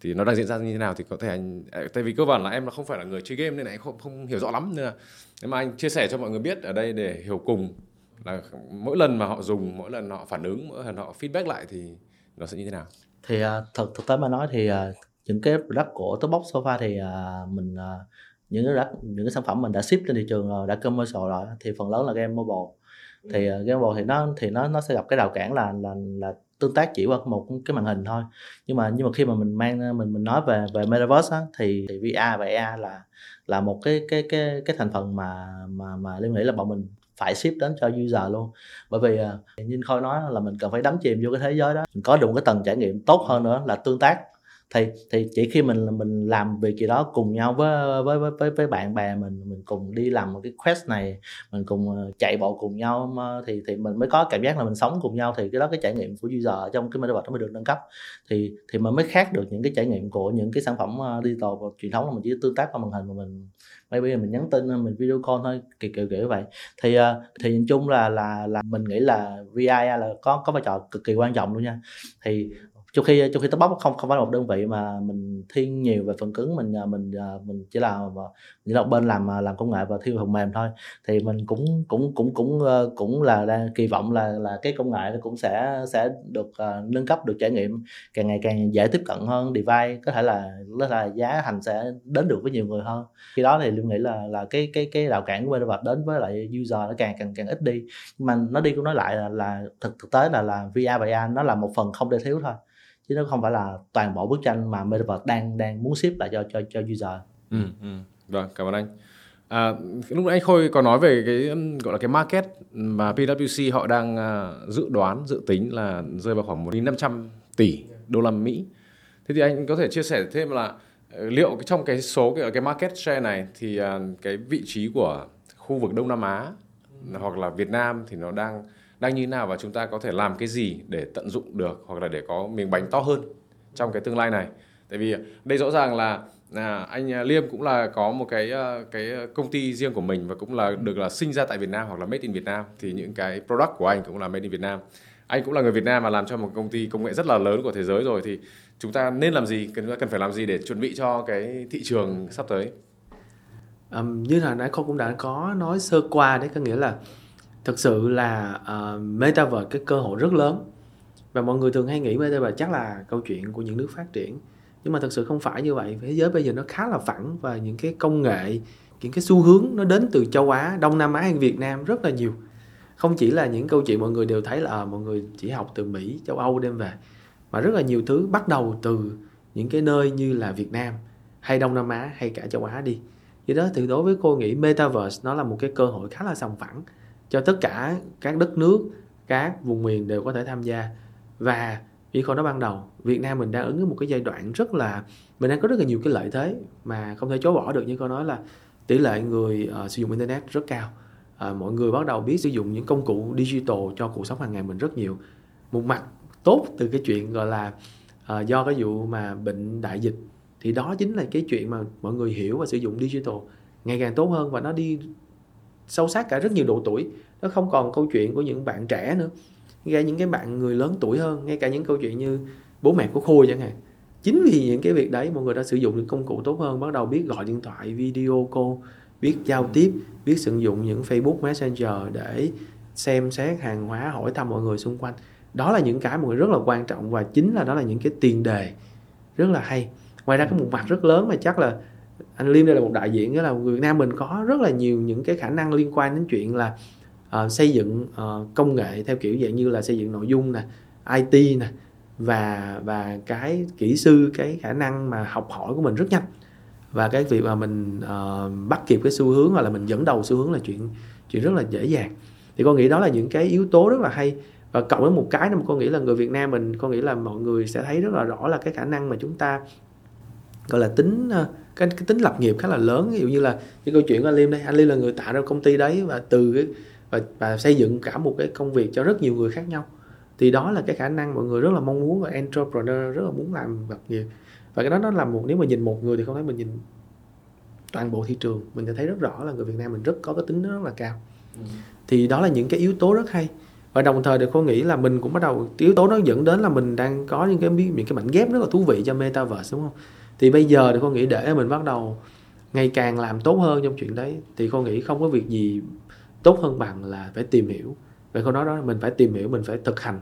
thì nó đang diễn ra như thế nào thì có thể anh à, tại vì cơ bản là em là không phải là người chơi game nên là anh không không hiểu rõ lắm nên là nếu mà anh chia sẻ cho mọi người biết ở đây để hiểu cùng là mỗi lần mà họ dùng mỗi lần họ phản ứng mỗi lần họ feedback lại thì nó sẽ như thế nào? Thì thật thực thực tế mà nói thì à, những cái product của Topbox Sofa thì mình những cái product, những cái sản phẩm mình đã ship trên thị trường rồi đã commercial rồi thì phần lớn là game mobile. Thì game mobile thì nó thì nó nó sẽ gặp cái rào cản là là là tương tác chỉ qua một cái màn hình thôi. Nhưng mà nhưng mà khi mà mình mang mình mình nói về về metaverse á, thì, thì VR và AR là là một cái cái cái cái thành phần mà mà mà liên nghĩ là bọn mình phải ship đến cho user luôn. Bởi vì à, như khôi nói là mình cần phải đắm chìm vô cái thế giới đó. Mình có được một cái tầng trải nghiệm tốt hơn nữa là tương tác thì thì chỉ khi mình mình làm việc gì đó cùng nhau với với với với bạn bè mình mình cùng đi làm một cái quest này, mình cùng ờ, chạy bộ cùng nhau thì thì mình mới có cảm giác là mình sống cùng nhau thì cái đó cái trải nghiệm của user trong cái metaverse nó mới được nâng cấp. Thì thì mình mới khác được những cái trải nghiệm của những cái sản phẩm ờ, digital và truyền thống là mình chỉ tương tác qua màn hình mà mình maybe mình nhắn tin ờ, mình video call thôi, kiểu kiểu kiểu vậy. Thì thì nhìn chung là là là mình nghĩ là VI là có có vai trò cực kỳ quan trọng luôn nha. Thì trong khi trong khi tóc bóc không không phải là một đơn vị mà mình thiên nhiều về phần cứng mình à, mình à, mình chỉ là à, chỉ là một bên làm làm công nghệ và thiên phần mềm thôi. Thì mình cũng cũng cũng cũng ờ, cũng là đang kỳ vọng là là cái công nghệ nó cũng sẽ sẽ được uh, nâng cấp được trải nghiệm càng ngày càng dễ tiếp cận hơn. Device có thể là có là giá thành sẽ đến được với nhiều người hơn. Khi đó thì lưu nghĩ là là cái cái cái rào cản của metaverse đến với lại user nó càng càng càng ít đi. Nhưng mà nó đi cũng nói lại là, là thực thực tế là là VR và AR nó là một phần không thể thiếu thôi chứ nó không phải là toàn bộ bức tranh mà Metaverse đang đang muốn ship lại cho cho cho user. Ừ, ừ. Vâng, cảm ơn anh. À, lúc nãy anh Khôi có nói về cái gọi là cái market mà PwC họ đang uh, dự đoán dự tính là rơi vào khoảng 1.500 tỷ đô la Mỹ. Thế thì anh có thể chia sẻ thêm là ờ, liệu trong cái số cái, cái market share này thì uh, cái vị trí của khu vực Đông Nam Á hoặc là Việt Nam thì nó đang đang như thế nào và chúng ta có thể làm cái gì để tận dụng được hoặc là để có miếng bánh to hơn trong cái tương lai này. Tại vì đây rõ ràng là à, anh à, Liêm cũng là có một cái à, cái công ty riêng của mình và cũng là được là sinh ra tại Việt Nam hoặc là made in Việt Nam thì những cái product của anh cũng là made in Việt Nam. Anh cũng là người Việt Nam mà làm cho một công ty công nghệ rất là lớn của thế giới rồi thì chúng ta nên làm gì cần cần phải làm gì để chuẩn bị cho cái thị trường sắp tới? Um, như là nãy cô cũng đã có nói sơ qua đấy có nghĩa là thực sự là uh, metaverse cái cơ hội rất lớn. Và mọi người thường hay nghĩ metaverse chắc là câu chuyện của những nước phát triển. Nhưng mà thực sự không phải như vậy. Thế giới bây giờ nó khá là phẳng và những cái công nghệ những cái xu hướng nó đến từ châu Á Đông Nam Á hay Việt Nam rất là nhiều. Không chỉ là những câu chuyện mọi người đều thấy là à, mọi người chỉ học từ Mỹ châu Âu đem về mà rất là nhiều thứ bắt đầu từ những cái nơi như là Việt Nam hay Đông Nam Á hay cả châu Á đi. Vì đó thì đối với cô nghĩ metaverse nó là một cái cơ hội khá là sòng phẳng cho tất cả các đất nước các vùng miền đều có thể tham gia. Và như con nói ban đầu Việt Nam mình đang ứng một cái giai đoạn rất là mình đang có rất là nhiều cái lợi thế mà không thể chối bỏ được. Như câu nói là tỷ lệ người uh, sử dụng internet rất cao. Uh, mọi người bắt đầu biết sử dụng những công cụ digital cho cuộc sống hàng ngày mình rất nhiều. Một mặt tốt từ cái chuyện gọi là uh, do cái vụ mà bệnh đại dịch thì đó chính là cái chuyện mà mọi người hiểu và sử dụng digital. Ngày càng tốt hơn và nó đi sâu sát cả rất nhiều độ tuổi. Nó không còn câu chuyện của những bạn trẻ nữa. Ngay những cái bạn người lớn tuổi hơn, ngay cả những câu chuyện như bố mẹ của khôi chẳng hạn. Chính vì những cái việc đấy mọi người đã sử dụng những công cụ tốt hơn, bắt đầu biết gọi điện thoại, video call, biết giao tiếp, biết sử dụng những facebook messenger để xem xét hàng hóa, hỏi thăm mọi người xung quanh. Đó là những cái mọi người rất là quan trọng và chính là đó là những cái tiền đề rất là hay. Ngoài ra có một mặt rất lớn mà chắc là anh Liêm đây là một đại diện đó là người Việt Nam mình có rất là nhiều những cái khả năng liên quan đến chuyện là uh, xây dựng uh, công nghệ theo kiểu dạng như là xây dựng nội dung nè IT nè và và cái kỹ sư cái khả năng mà học hỏi của mình rất nhanh. Và cái việc mà mình uh, bắt kịp cái xu hướng hoặc là mình dẫn đầu xu hướng là chuyện chuyện rất là dễ dàng. Thì con nghĩ đó là những cái yếu tố rất là hay. Và cộng với một cái mà con nghĩ là người Việt Nam mình con nghĩ là mọi người sẽ thấy rất là rõ là cái khả năng mà chúng ta gọi là tính cái, cái tính lập nghiệp khá là lớn. Ví dụ như là cái câu chuyện của anh Liêm đây anh Liêm là người tạo ra công ty đấy và từ cái và, và xây dựng cả một cái công việc cho rất nhiều người khác nhau. Thì đó là cái khả năng mọi người rất là mong muốn và entrepreneur rất là muốn làm lập nghiệp. Và cái đó nó là một nếu mà nhìn một người thì không thấy mình nhìn toàn bộ thị trường. Mình sẽ thấy rất rõ là người Việt Nam mình rất có cái tính rất là cao. Ừ. thì đó là những cái yếu tố rất hay. Và đồng thời thì cô nghĩ là mình cũng bắt đầu yếu tố đó dẫn đến là mình đang có những cái những cái mảnh ghép rất là thú vị cho metaverse đúng không thì bây giờ thì con nghĩ để mình bắt đầu ngày càng làm tốt hơn trong chuyện đấy thì con nghĩ không có việc gì tốt hơn bằng là phải tìm hiểu. Vậy câu nói đó mình phải tìm hiểu mình phải thực hành.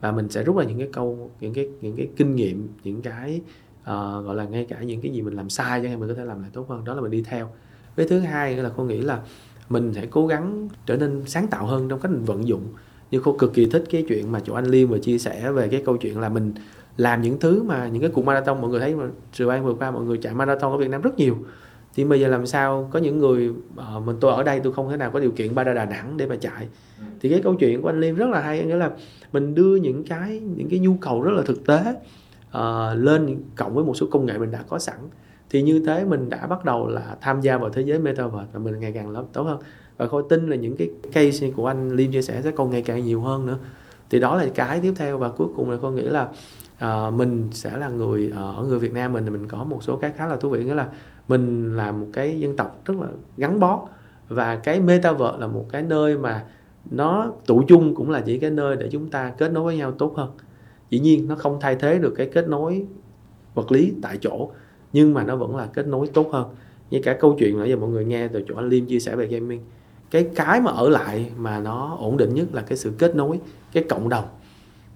Và mình sẽ rút ra những cái câu những cái những cái kinh nghiệm những cái uh, gọi là ngay cả những cái gì mình làm sai cho mình có thể làm lại tốt hơn. Đó là mình đi theo. Với thứ hai là cô nghĩ là mình sẽ cố gắng trở nên sáng tạo hơn trong cách mình vận dụng. Như cô cực kỳ thích cái chuyện mà chỗ anh Liêm vừa chia sẻ về cái câu chuyện là mình làm những thứ mà những cái cuộc marathon mọi người thấy mà Trường An vừa qua mọi người chạy marathon ở Việt Nam rất nhiều. Thì bây giờ làm sao? Có những người uh, mình tôi ở đây tôi không thể nào có điều kiện bay ra Đà Nẵng để mà chạy. Thì cái câu chuyện của anh Liêm rất là hay nghĩa là mình đưa những cái những cái nhu cầu rất là thực tế uh, lên cộng với một số công nghệ mình đã có sẵn. Thì như thế mình đã bắt đầu là tham gia vào thế giới metaverse và mình ngày càng lớn tốt hơn. Và khôi tin là những cái case của anh Liêm chia sẻ sẽ còn ngày càng nhiều hơn nữa. Thì đó là cái tiếp theo và cuối cùng là con nghĩ là uh, mình sẽ là người uh, ở người Việt Nam mình thì mình có một số cái khá là thú vị nghĩa là mình là một cái dân tộc rất là gắn bó và cái metaverse là một cái nơi mà nó tụ chung cũng là chỉ cái nơi để chúng ta kết nối với nhau tốt hơn. Dĩ nhiên nó không thay thế được cái kết nối vật lý tại chỗ nhưng mà nó vẫn là kết nối tốt hơn. Như cả câu chuyện nãy giờ mọi người nghe từ chỗ anh Liêm chia sẻ về gaming cái cái mà ở lại mà nó ổn định nhất là cái sự kết nối cái cộng đồng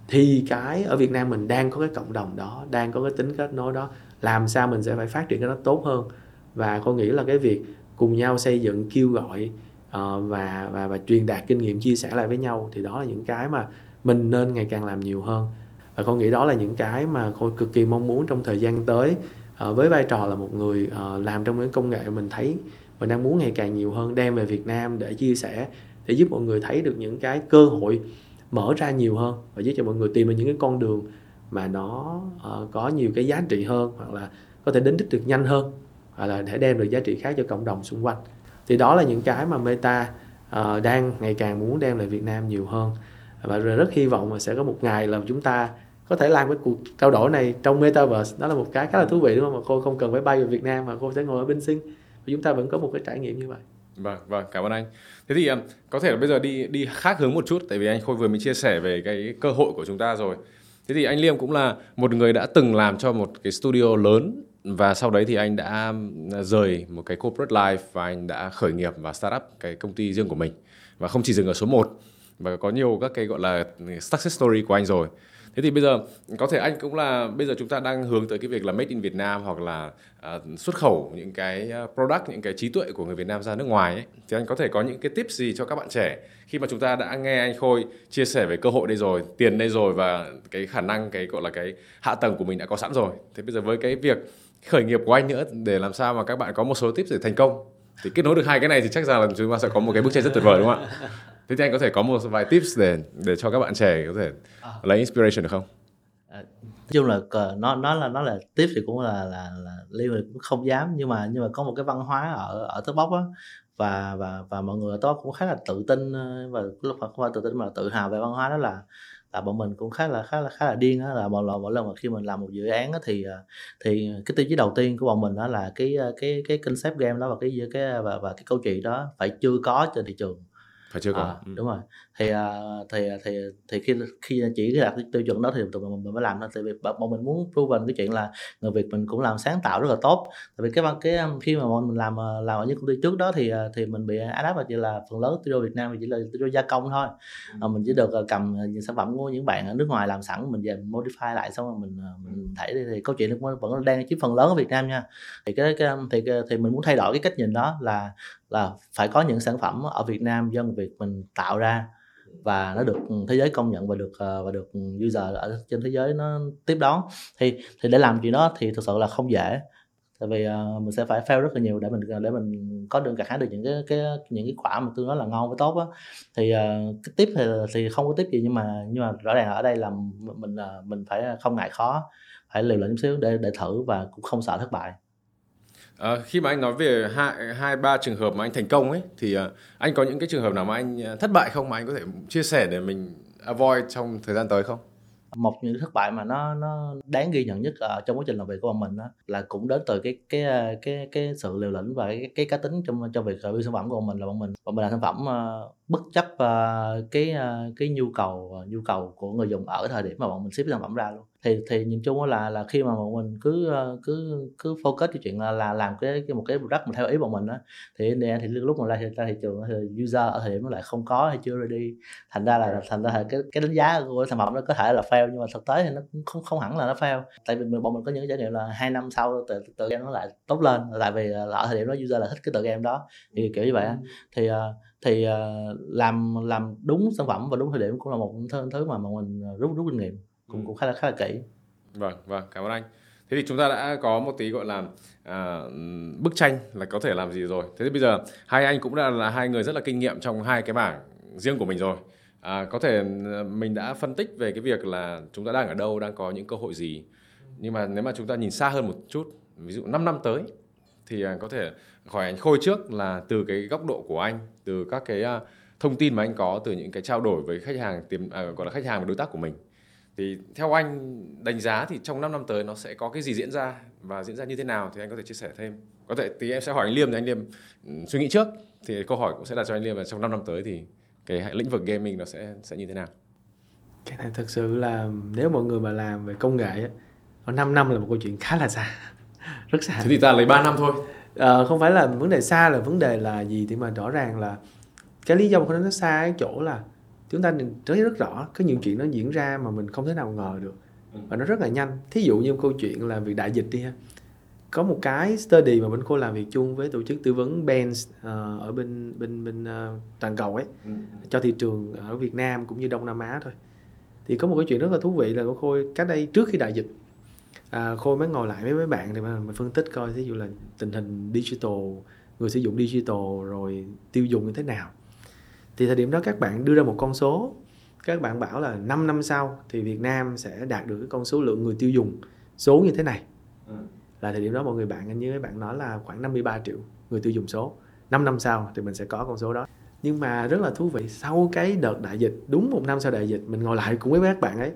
thì cái ở Việt Nam mình đang có cái cộng đồng đó đang có cái tính kết nối đó làm sao mình sẽ phải phát triển cái đó tốt hơn? Và con nghĩ là cái việc cùng nhau xây dựng kêu gọi uh, và và và truyền đạt kinh nghiệm chia sẻ lại với nhau thì đó là những cái mà mình nên ngày càng làm nhiều hơn. Và con nghĩ đó là những cái mà con cực kỳ mong muốn trong thời gian tới uh, với vai trò là một người uh, làm trong cái công nghệ mình thấy mình đang muốn ngày càng nhiều hơn đem về Việt Nam để chia sẻ để giúp mọi người thấy được những cái cơ hội mở ra nhiều hơn và giúp cho mọi người tìm được những cái con đường mà nó uh, có nhiều cái giá trị hơn hoặc là có thể đến đích được nhanh hơn hoặc là để đem được giá trị khác cho cộng đồng xung quanh. Thì đó là những cái mà Meta uh, đang ngày càng muốn đem lại Việt Nam nhiều hơn. Và rất hy vọng là sẽ có một ngày là chúng ta có thể làm cái cuộc trao đổi này trong Metaverse. Đó là một cái khá là thú vị đúng không? Mà cô không cần phải bay về Việt Nam mà cô sẽ ngồi ở bên Sinh và chúng ta vẫn có một cái trải nghiệm như vậy. Vâng, vâng, cảm ơn anh. Thế thì à, có thể là bây giờ đi đi khác hướng một chút tại vì anh Khôi vừa mới chia sẻ về cái cơ hội của chúng ta rồi. Thế thì anh Liêm cũng là một người đã từng làm cho một cái studio lớn và sau đấy thì anh đã à, rời một cái corporate life và anh đã khởi nghiệp và start up cái công ty riêng của mình. Và không chỉ dừng ở số 1 và có nhiều các cái gọi là success story của anh rồi thế thì bây giờ có thể anh cũng là bây giờ chúng ta đang hướng tới cái việc là made in Việt Nam hoặc là uh, xuất khẩu những cái à, product những cái trí tuệ của người Việt Nam ra nước ngoài ấy. thì anh có thể có những cái tips gì cho các bạn trẻ khi mà chúng ta đã nghe anh Khôi chia sẻ về cơ hội đây rồi tiền đây rồi và cái khả năng cái gọi là cái hạ tầng của mình đã có sẵn rồi. Thế bây giờ với cái việc khởi nghiệp của anh nữa để làm sao mà các bạn có một số tips để thành công. Thì kết nối được hai cái này thì chắc rằng là chúng ta sẽ có một cái bức tranh rất tuyệt vời đúng không ạ? Thế thì anh có thể có một vài tips để để cho các bạn trẻ có thể à. lấy inspiration được không à, nói chung là nó nó là nó là tiếp thì cũng là là là liên cũng không dám nhưng mà nhưng mà có một cái văn hóa ở ở tớ bóc á và và và mọi người ở tớ cũng khá là tự tin ờ, và lúc mà không phải tự tin mà tự hào về văn hóa đó là là bọn mình cũng khá là khá là khá là điên á là một lần mỗi lần mà khi mình làm một dự án á thì ờ, thì cái tiêu chí đầu tiên của bọn mình đó là cái cái cái concept game đó và cái cái và và cái câu chuyện đó phải chưa có trên thị trường phải chưa có à, ừ. đúng rồi thì à, thì à, thì thì khi khi chỉ đạt cái tiêu chuẩn đó thì tụi mình mới làm thôi tại vì bọn mình muốn proven cái chuyện là người việt mình cũng làm sáng tạo rất là tốt. Tại vì cái cái um, khi mà bọn mình làm à, làm ở những công ty trước đó thì thì mình bị adapt là chỉ là phần lớn studio việt nam chỉ là studio gia công thôi. À, mình chỉ được cầm những sản phẩm của những bạn ở nước ngoài làm sẵn mình về mình modify lại xong rồi mình mình thảy thì, thì câu chuyện nó vẫn đang chiếm phần lớn ở việt nam nha. Thì cái, cái thì thì mình muốn thay đổi cái cách nhìn đó là là phải có những sản phẩm ở Việt Nam dân Việt mình tạo ra và nó được thế giới công nhận và được ờ, và được user ở trên thế giới nó tiếp đón. Thì thì để làm chuyện đó thì thực sự là không dễ. Tại vì uh, mình sẽ phải fail rất là nhiều để mình để mình có được gặt hái được những cái cái những cái quả mà tôi nói là ngon và tốt á. Thì uh, cái tiếp thì thì không có tiếp gì nhưng mà nhưng mà rõ ràng ở đây là mình uh, mình phải không ngại khó phải liều lĩnh xíu để để thử và cũng không sợ thất bại. À, khi mà anh nói về hai hai ba trường hợp mà anh thành công ấy thì à, anh có những cái trường hợp nào mà anh ờ, thất bại không mà anh có thể chia sẻ để mình avoid trong thời gian tới không? một những thất bại mà nó nó đáng ghi nhận nhất ở trong quá trình làm việc của bọn mình đó là cũng đến từ cái cái cái cái sự liều lĩnh và cái cái cá tính trong trong việc review sản phẩm của bọn mình là bọn mình bọn mình làm sản phẩm uh, bất chấp uh, cái uh, cái nhu cầu uh, nhu cầu của người dùng ở thời điểm mà bọn mình ship sản phẩm ra luôn thì thì nhìn chung là là khi mà bọn mình cứ cứ cứ focus cái chuyện là, là làm cái, cái một cái product mà theo ý bọn mình đó thì thì, thì lúc mà ra thị, ra thị trường thì user ở thời điểm lại không có hay chưa ready. Thành ra là thành ra là cái cái đánh giá của sản phẩm nó có thể là fail nhưng mà thực tế thì nó cũng không không hẳn là nó fail. Tại vì bọn mình có những trải nghiệm là hai năm sau tự, tự game nó lại tốt lên tại vì là ở thời điểm đó user là thích cái tự game đó thì kiểu như vậy ừ. thì thì làm làm đúng sản phẩm và đúng thời điểm cũng là một thứ mà bọn mình rút rút kinh nghiệm cũng ừ. cũng khá là khá là kỹ. Vâng vâng cảm ơn anh. Thế thì chúng ta đã có một tí gọi là à, bức tranh là có thể làm gì rồi. Thế thì bây giờ hai anh cũng đã là hai người rất là kinh nghiệm trong hai cái mảng riêng của mình rồi. À, có thể à, mình đã phân tích về cái việc là chúng ta đang ở đâu đang có những cơ hội gì. Nhưng mà nếu mà chúng ta nhìn xa hơn một chút ví dụ 5 năm tới thì à, có thể hỏi anh Khôi trước là từ cái góc độ của anh từ các cái à, thông tin mà anh có từ những cái trao đổi với khách hàng tiềm à, gọi là khách hàng và đối tác của mình thì theo anh đánh giá thì trong 5 năm tới nó sẽ có cái gì diễn ra và diễn ra như thế nào thì anh có thể chia sẻ thêm? Có thể thì em sẽ hỏi anh Liêm thì anh Liêm ừ, suy nghĩ trước. Thì câu hỏi cũng sẽ đặt cho anh Liêm là trong 5 năm tới thì cái lĩnh vực gaming nó sẽ sẽ như thế nào? Cái này thật sự là nếu mọi người mà làm về công nghệ có 5 năm là một câu chuyện khá là xa rất xa. Thế thì ta lấy 3 năm thôi. À, không phải là vấn đề xa là vấn đề là gì? Thì mà rõ ràng là cái lý do mà nó xa ở chỗ là chúng ta thấy rất rõ có những chuyện nó diễn ra mà mình không thể nào ngờ được. Ừ. và nó rất là nhanh. Thí dụ như câu chuyện là việc đại dịch đi ha. Có một cái study mà bên khôi làm việc chung với tổ chức tư vấn Benz uh, ở bên bên bên uh, toàn cầu ấy ừ. cho thị trường ở Việt Nam cũng như Đông Nam Á thôi. Thì có một cái chuyện rất là thú vị là của khôi cách đây trước khi đại dịch à, khôi mới ngồi lại với mấy bạn thì mà mình phân tích coi ví dụ là tình hình digital người sử dụng digital rồi tiêu dùng như thế nào thì thời điểm đó các bạn đưa ra một con số các bạn bảo là 5 năm sau thì Việt Nam sẽ đạt được cái con số lượng người tiêu dùng số như thế này ừ. là thời điểm đó mọi người bạn như các bạn nói là khoảng 53 triệu người tiêu dùng số 5 năm sau thì mình sẽ có con số đó nhưng mà rất là thú vị sau cái đợt đại dịch đúng một năm sau đại dịch mình ngồi lại cùng với các bạn ấy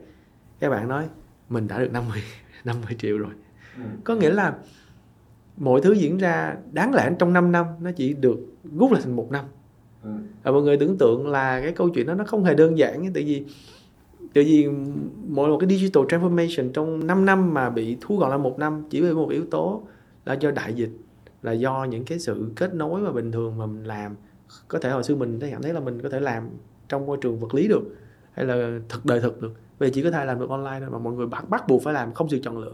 các bạn nói mình đã được 50 50 triệu rồi ừ. có nghĩa là mọi thứ diễn ra đáng lẽ trong 5 năm nó chỉ được rút lại thành một năm. Và mọi người tưởng tượng là cái câu chuyện đó nó không hề đơn giản tại vì tại vì mỗi một cái digital transformation trong 5 năm mà bị thu gọn lại một năm chỉ vì một yếu tố là do đại dịch là do những cái sự kết nối mà bình thường mà mình làm có thể hồi xưa mình thấy cảm thấy là mình có thể làm trong môi trường vật lý được hay là thực đời thực được. Giờ chỉ có thể làm được online thôi mà mọi người bắt bắt buộc phải làm không sự chọn lựa.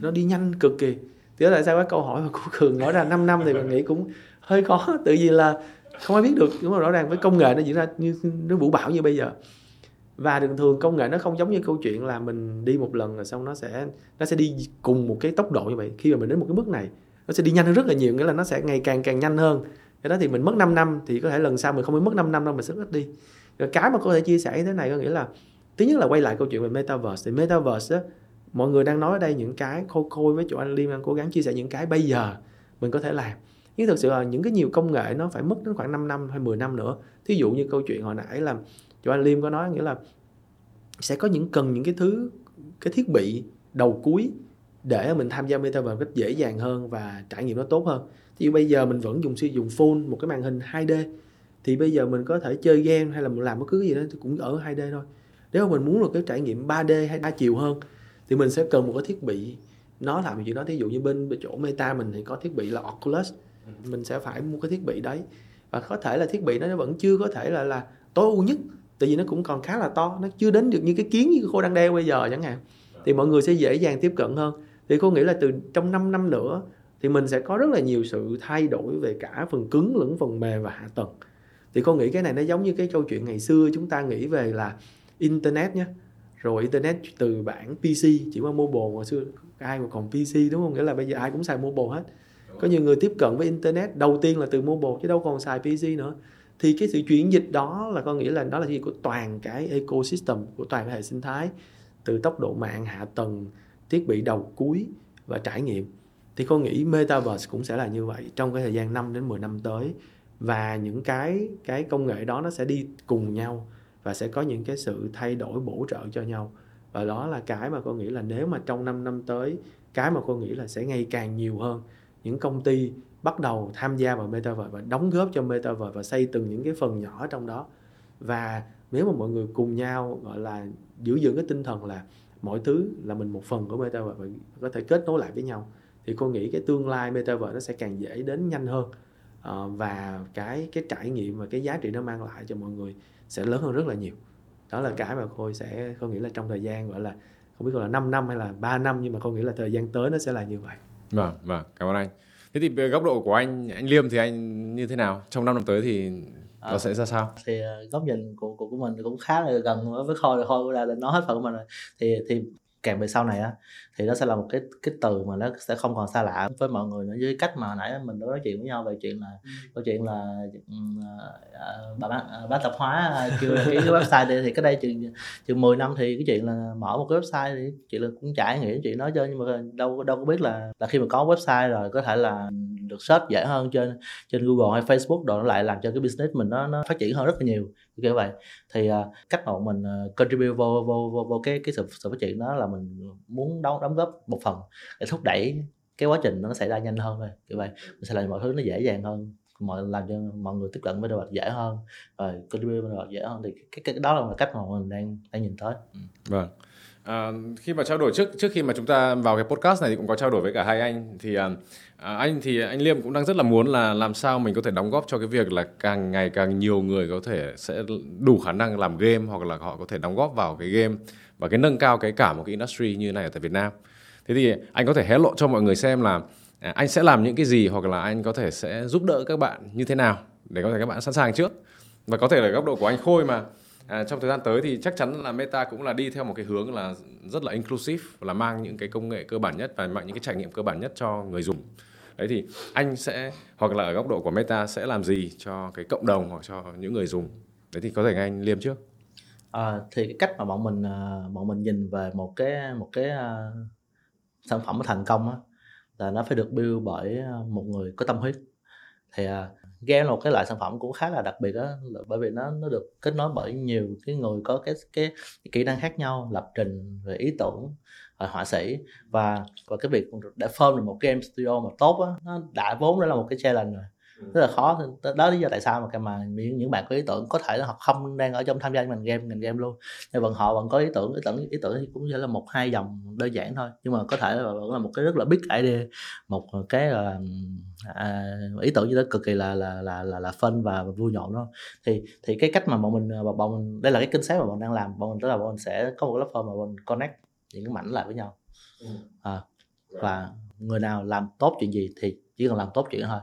Nó đi nhanh cực kỳ. Đó tại sao? Cái câu hỏi mà của cường nói ra 5 năm thì mình nghĩ cũng hơi khó. Tự vì là không ai biết được nhưng mà rõ ràng với công nghệ nó diễn ra như nó vũ bão như bây giờ. Và thường thường công nghệ nó không giống như câu chuyện là mình đi một lần rồi xong nó sẽ nó sẽ đi cùng một cái tốc độ như vậy. Khi mà mình đến một cái mức này nó sẽ đi nhanh hơn rất là nhiều nghĩa là nó sẽ ngày càng càng nhanh hơn. Cái đó thì mình mất 5 năm thì có thể lần sau mình không phải mất 5 năm đâu mình sẽ ít đi. Rồi cái mà có thể chia sẻ như thế này có nghĩa là thứ nhất là quay lại câu chuyện về metaverse. Thì metaverse á, mọi người đang nói ở đây những cái khôi khôi với chỗ anh Liêm đang cố gắng chia sẻ những cái bây giờ mình có thể làm nhưng thực sự là những cái nhiều công nghệ nó phải mất đến khoảng 5 năm hay 10 năm nữa. Thí dụ như câu chuyện hồi nãy là chủ anh Liêm có nói nghĩa là sẽ có những, cần những cái thứ, cái thiết bị đầu cuối để mình tham gia metaverse một cách dễ dàng hơn và trải nghiệm nó tốt hơn. Thì bây giờ mình vẫn dùng, sử dụng phone, một cái màn hình 2D thì bây giờ mình có thể chơi game hay là mình làm bất cứ cái gì đó thì cũng ở 2D thôi. Nếu mà mình muốn được cái trải nghiệm 3D hay đa chiều hơn, thì mình sẽ cần một cái thiết bị, nó làm chuyện đó. Thí dụ như bên chỗ Meta mình thì có thiết bị là Oculus mình sẽ phải mua cái thiết bị đấy. Và có thể là thiết bị nó vẫn chưa có thể là là tối ưu nhất, tại vì nó cũng còn khá là to, nó chưa đến được như cái kiến như cô đang đeo bây giờ chẳng hạn. Thì mọi người sẽ dễ dàng tiếp cận hơn. Thì cô nghĩ là từ trong 5 năm nữa thì mình sẽ có rất là nhiều sự thay đổi về cả phần cứng lẫn phần mềm và hạ tầng. Thì cô nghĩ cái này nó giống như cái câu chuyện ngày xưa chúng ta nghĩ về là internet nhé rồi internet từ bản PC chỉ qua mobile hồi xưa, ai mà còn PC đúng không? Nghĩa là bây giờ ai cũng xài mobile hết có nhiều người tiếp cận với internet, đầu tiên là từ mobile chứ đâu còn xài PC nữa. Thì cái sự chuyển dịch đó là có nghĩa là đó là gì? Của toàn cái ecosystem, của toàn cái hệ sinh thái, từ tốc độ mạng, hạ tầng, thiết bị đầu cuối và trải nghiệm. Thì con nghĩ metaverse cũng sẽ là như vậy trong cái thời gian 5 đến 10 năm tới? Và những cái cái công nghệ đó nó sẽ đi cùng nhau và sẽ có những cái sự thay đổi bổ trợ cho nhau. Và đó là cái mà con nghĩ là nếu mà trong 5 năm tới, cái mà con nghĩ là sẽ ngày càng nhiều hơn những công ty bắt đầu tham gia vào metaverse và đóng góp cho metaverse và xây từng những cái phần nhỏ trong đó. Và nếu mà mọi người cùng nhau, gọi là, giữ vững cái tinh thần là mọi thứ là mình một phần của metaverse và có thể kết nối lại với nhau, thì cô nghĩ cái tương lai metaverse nó sẽ càng dễ đến nhanh hơn. Ờ, và cái cái trải nghiệm và cái giá trị nó mang lại cho mọi người sẽ lớn hơn rất là nhiều. Đó là cái mà cô sẽ, cô nghĩ là trong thời gian gọi là, không biết gọi là 5 năm hay là 3 năm, nhưng mà cô nghĩ là thời gian tới nó sẽ là như vậy. Vâng, vâng, cảm ơn anh. Thế thì về góc độ của anh, anh Liêm thì anh như thế nào? Trong năm năm tới thì nó À. sẽ ra sao? thì ờ, góc nhìn của của, của mình cũng khá là gần với khôi rồi khôi đã, đã nói hết phần của mình rồi thì thì càng về sau này á thì nó sẽ là một cái cái từ mà nó sẽ không còn xa lạ với mọi người nữa. Với cách mà hồi nãy mình đã nói chuyện với nhau về chuyện là câu chuyện là uh, bà bán uh, bán tạp hóa uh, kêu cái, cái website đi thì cái đây chừng chừng 10 năm thì cái chuyện là mở một cái website thì chuyện là cũng trải nghiệm chuyện đó chơi nhưng mà đâu đâu có biết là là khi mà có website rồi có thể là được search dễ hơn trên trên Google hay Facebook rồi nó lại làm cho cái business mình nó nó phát triển hơn rất là nhiều kiểu vậy. Thì uh, cách mà mình uh, contribute vô vô vô, vô cái cái sự, sự phát triển đó là mình muốn đóng đóng góp một phần để thúc đẩy cái quá trình nó xảy ra nhanh hơn thôi kiểu vậy. Mình sẽ làm mọi thứ nó dễ dàng hơn mọi làm cho mọi người tiếp cận với đồ vật dễ hơn rồi contribute với đồ vật dễ hơn. Thì cái, cái, cái đó là một cách mà mình đang đang nhìn tới. Ừ. Vâng. À, khi mà trao đổi trước trước khi mà chúng ta vào cái podcast này thì cũng có trao đổi với cả hai anh. Thì à, à, anh thì anh Liêm cũng đang rất là muốn là làm sao mình có thể đóng góp cho cái việc là càng ngày càng nhiều người có thể sẽ đủ khả năng làm game hoặc là họ có thể đóng góp vào cái game và cái nâng cao cái cả một cái industry như này ở tại Việt Nam. Thế thì anh có thể hé lộ cho mọi người xem là à, anh sẽ làm những cái gì hoặc là anh có thể sẽ giúp đỡ các bạn như thế nào để có thể các bạn sẵn sàng trước. Và có thể là góc độ của anh Khôi mà à, trong thời gian tới thì chắc chắn là Meta cũng là đi theo một cái hướng là rất là inclusive là mang những cái công nghệ cơ bản nhất và mang những cái trải nghiệm cơ bản nhất cho người dùng. Đấy thì anh sẽ hoặc là ở góc độ của Meta sẽ làm gì cho cái cộng đồng hoặc cho những người dùng? Đấy thì có thể anh Liêm trước. À, thì cái cách mà bọn mình à, bọn mình nhìn về một cái một cái uh, sản phẩm thành công á là nó phải được build bởi à, một người có tâm huyết. Thì uh, game là một cái loại sản phẩm cũng khá là đặc biệt đó bởi vì nó nó được kết nối bởi nhiều cái người có cái cái, cái kỹ năng khác nhau lập trình về ý tưởng và họa sĩ. Và và cái việc đã form được một game studio mà tốt á nó đã vốn đã là một cái challenge rồi rất là khó đó lý do tại sao mà cái mà những bạn có ý tưởng có thể là họ không đang ở trong tham gia ngành game ngành game luôn. Nhưng vẫn họ vẫn có ý tưởng ý tưởng ý tưởng thì cũng chỉ là một hai dòng đơn giản thôi. Nhưng mà có thể là vẫn là một cái rất là big idea một cái là à, ý tưởng như đó cực kỳ là là là là, là fun và vui nhộn đó. Thì thì cái cách mà bọn mình bọn mình đây là cái kinh sách mà bọn đang làm. Bọn mình tức là bọn mình sẽ có một platform mà bọn mình connect những cái mảnh lại với nhau. Ừ. à, và người nào làm tốt chuyện gì thì chỉ cần làm tốt chuyện thôi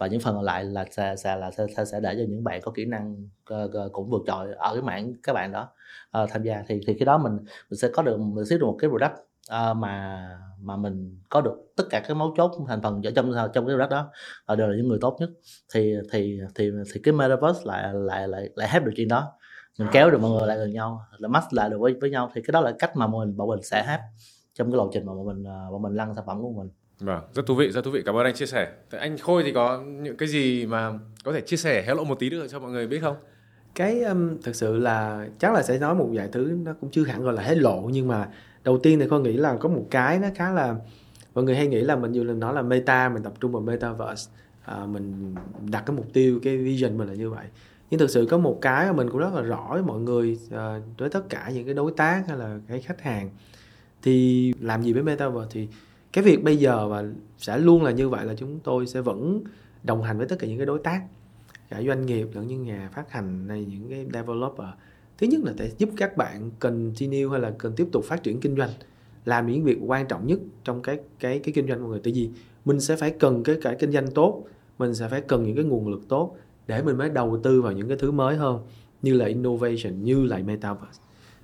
và những phần còn lại là sẽ sẽ là sẽ, sẽ để cho những bạn có kỹ năng ờ, cũng vượt trội ở cái mảng các bạn đó uh, tham gia. Thì thì khi đó mình mình sẽ có được mình sẽ được một cái product uh, mà mà mình có được tất cả các mấu chốt thành phần ở trong trong cái product đó uh, đều là những người tốt nhất. Thì thì thì thì cái metaverse lại lại lại lại hết được chuyện đó. Mình kéo được mọi người lại gần nhau là match lại được với với nhau. Thì cái đó là cách mà bọn mình bọn mình sẽ help trong cái lộ trình mà bọn mình bọn mình lăn sản phẩm của mình. Vâng, rất thú vị, rất thú vị. Cảm ơn anh chia sẻ. Thế anh Khôi thì có những cái gì mà có thể chia sẻ hé lộ một tí nữa cho mọi người biết không? Cái um, thực sự là chắc là sẽ nói một vài thứ nó cũng chưa hẳn gọi là hé lộ nhưng mà đầu tiên thì Khôi nghĩ là có một cái nó khá là mọi người hay nghĩ là mình dù là nói là meta mình tập trung vào metaverse à, mình đặt cái mục tiêu cái vision mình là như vậy nhưng thực sự có một cái mà mình cũng rất là rõ với mọi người à, với tất cả những cái đối tác hay là cái khách hàng thì làm gì với metaverse thì cái việc bây giờ và sẽ luôn là như vậy là chúng tôi sẽ vẫn đồng hành với tất cả những cái đối tác, cả doanh nghiệp lẫn những nhà phát hành này những cái developer. Thứ nhất là để giúp các bạn continue hay là cần tiếp tục phát triển kinh doanh, làm những việc quan trọng nhất trong cái cái cái kinh doanh của người. Tại vì mình sẽ phải cần cái cái kinh doanh tốt, mình sẽ phải cần những cái nguồn lực tốt để mình mới đầu tư vào những cái thứ mới hơn, như là innovation, như là metaverse.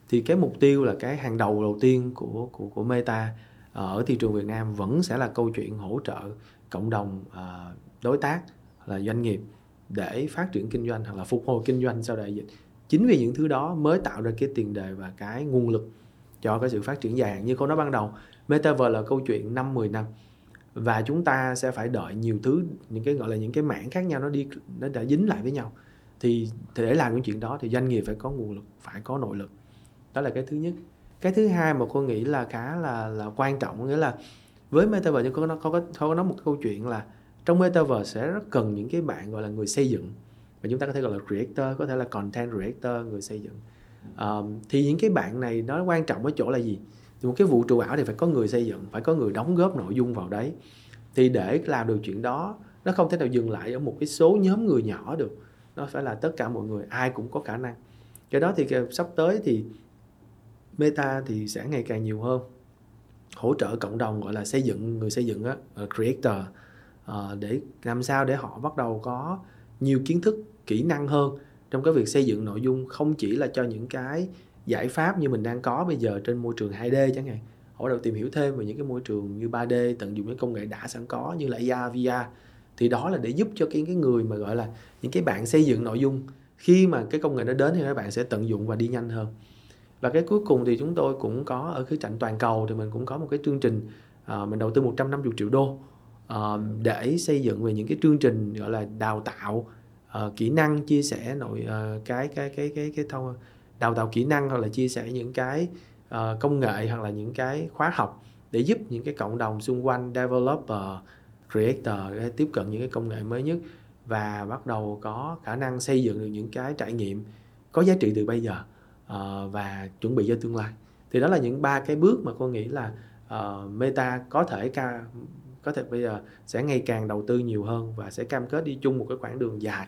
Thì cái mục tiêu là cái hàng đầu đầu tiên của của của meta ở thị trường Việt Nam vẫn sẽ là câu chuyện hỗ trợ cộng đồng à, đối tác là doanh nghiệp để phát triển kinh doanh hoặc là phục hồi kinh doanh sau đại dịch. Chính vì những thứ đó mới tạo ra cái tiền đề và cái nguồn lực cho cái sự phát triển dài hạn như cô nói ban đầu. Metaverse là câu chuyện 5 10 năm và chúng ta sẽ phải đợi nhiều thứ những cái gọi là những cái mảng khác nhau nó đi nó đã dính lại với nhau. Thì, thì để làm những chuyện đó thì doanh nghiệp phải có nguồn lực phải có nội lực. Đó là cái thứ nhất cái thứ hai mà cô nghĩ là khá là là quan trọng nghĩa là với metaverse nhưng nó có có nói một câu chuyện là trong metaverse sẽ rất cần những cái bạn gọi là người xây dựng. Và chúng ta có thể gọi là creator có thể là content creator người xây dựng. Um, thì những cái bạn này nó quan trọng ở chỗ là gì? Thì một cái vụ trụ ảo thì phải có người xây dựng phải có người đóng góp nội dung vào đấy. Thì để làm được chuyện đó nó không thể nào dừng lại ở một cái số nhóm người nhỏ được. Nó phải là tất cả mọi người ai cũng có khả năng. Cái đó thì sắp tới thì meta thì sẽ ngày càng nhiều hơn. Hỗ trợ cộng đồng gọi là xây dựng người xây dựng á ờ, creator uh, để làm sao để họ bắt đầu có nhiều kiến thức kỹ năng hơn trong cái việc xây dựng nội dung không chỉ là cho những cái giải pháp như mình đang có bây giờ trên môi trường 2D chẳng hạn. Họ bắt đầu tìm hiểu thêm về những cái môi trường như 3D tận dụng những công nghệ đã sẵn có như là AR, VR thì đó là để giúp cho cái cái người mà gọi là những cái bạn xây dựng nội dung khi mà cái công nghệ nó đến thì các bạn sẽ tận dụng và đi nhanh hơn và cái cuối cùng thì chúng tôi cũng có ở khía cạnh toàn cầu thì mình cũng có một cái chương trình uh, mình đầu tư 150 triệu đô uh, để xây dựng về những cái chương trình gọi là đào tạo uh, kỹ năng chia sẻ nội uh, cái cái cái cái cái thông đào tạo kỹ năng hoặc là chia sẻ những cái uh, công nghệ hoặc là những cái khóa học để giúp những cái cộng đồng xung quanh developer creator để tiếp cận những cái công nghệ mới nhất và bắt đầu có khả năng xây dựng được những cái trải nghiệm có giá trị từ bây giờ uh, và chuẩn bị cho tương lai. Thì đó là những ba cái bước mà cô nghĩ là uh, Meta có thể ca có thể bây giờ sẽ ngày càng đầu tư nhiều hơn và sẽ cam kết đi chung một cái quãng đường dài.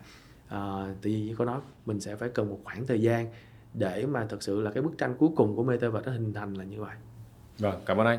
Ờ, uh, vì như cô nói mình sẽ phải cần một khoảng thời gian để mà thực sự là cái bức tranh cuối cùng của Meta và nó hình thành là như vậy. Vâng, cảm ơn anh.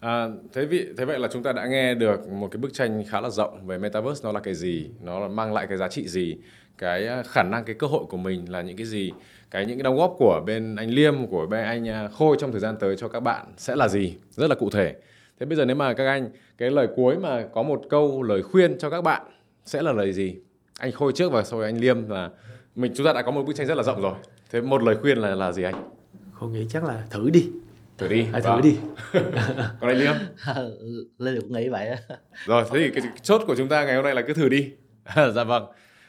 À, thế vị thế vậy là chúng ta đã nghe được một cái bức tranh khá là rộng về metaverse. Nó là cái gì, nó mang lại cái giá trị gì, cái à, khả năng cái cơ hội của mình là những cái gì? Cái những cái đóng góp của bên anh Liêm của bên anh à, Khôi trong thời gian tới cho các bạn sẽ là gì? Rất là cụ thể. Thế bây giờ nếu mà các anh cái lời cuối mà có một câu lời khuyên cho các bạn sẽ là lời gì? Anh Khôi trước và sau anh Liêm là mình chúng ta đã có một bức tranh rất là rộng rồi. Thế một lời khuyên là là gì anh? Khôi nghĩ chắc là thử đi. Thử đi. À, thử vâng. đi. Còn anh Liêm? Lên được nghĩ vậy rồi thế thì cái chốt của chúng ta ngày hôm nay là cứ thử đi. Dạ vâng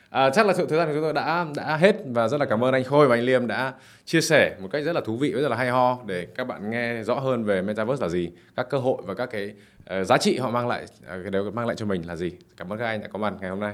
À, chắc là sự thời gian của chúng tôi đã đã hết và rất là cảm ơn anh Khôi và anh Liêm đã chia sẻ một cách rất là thú vị và rất là hay ho để các bạn nghe rõ hơn về metaverse là gì, các cơ hội và các cái uh, giá trị họ mang lại uh, đều mang lại cho mình là gì. Cảm ơn các anh đã có mặt ngày hôm nay.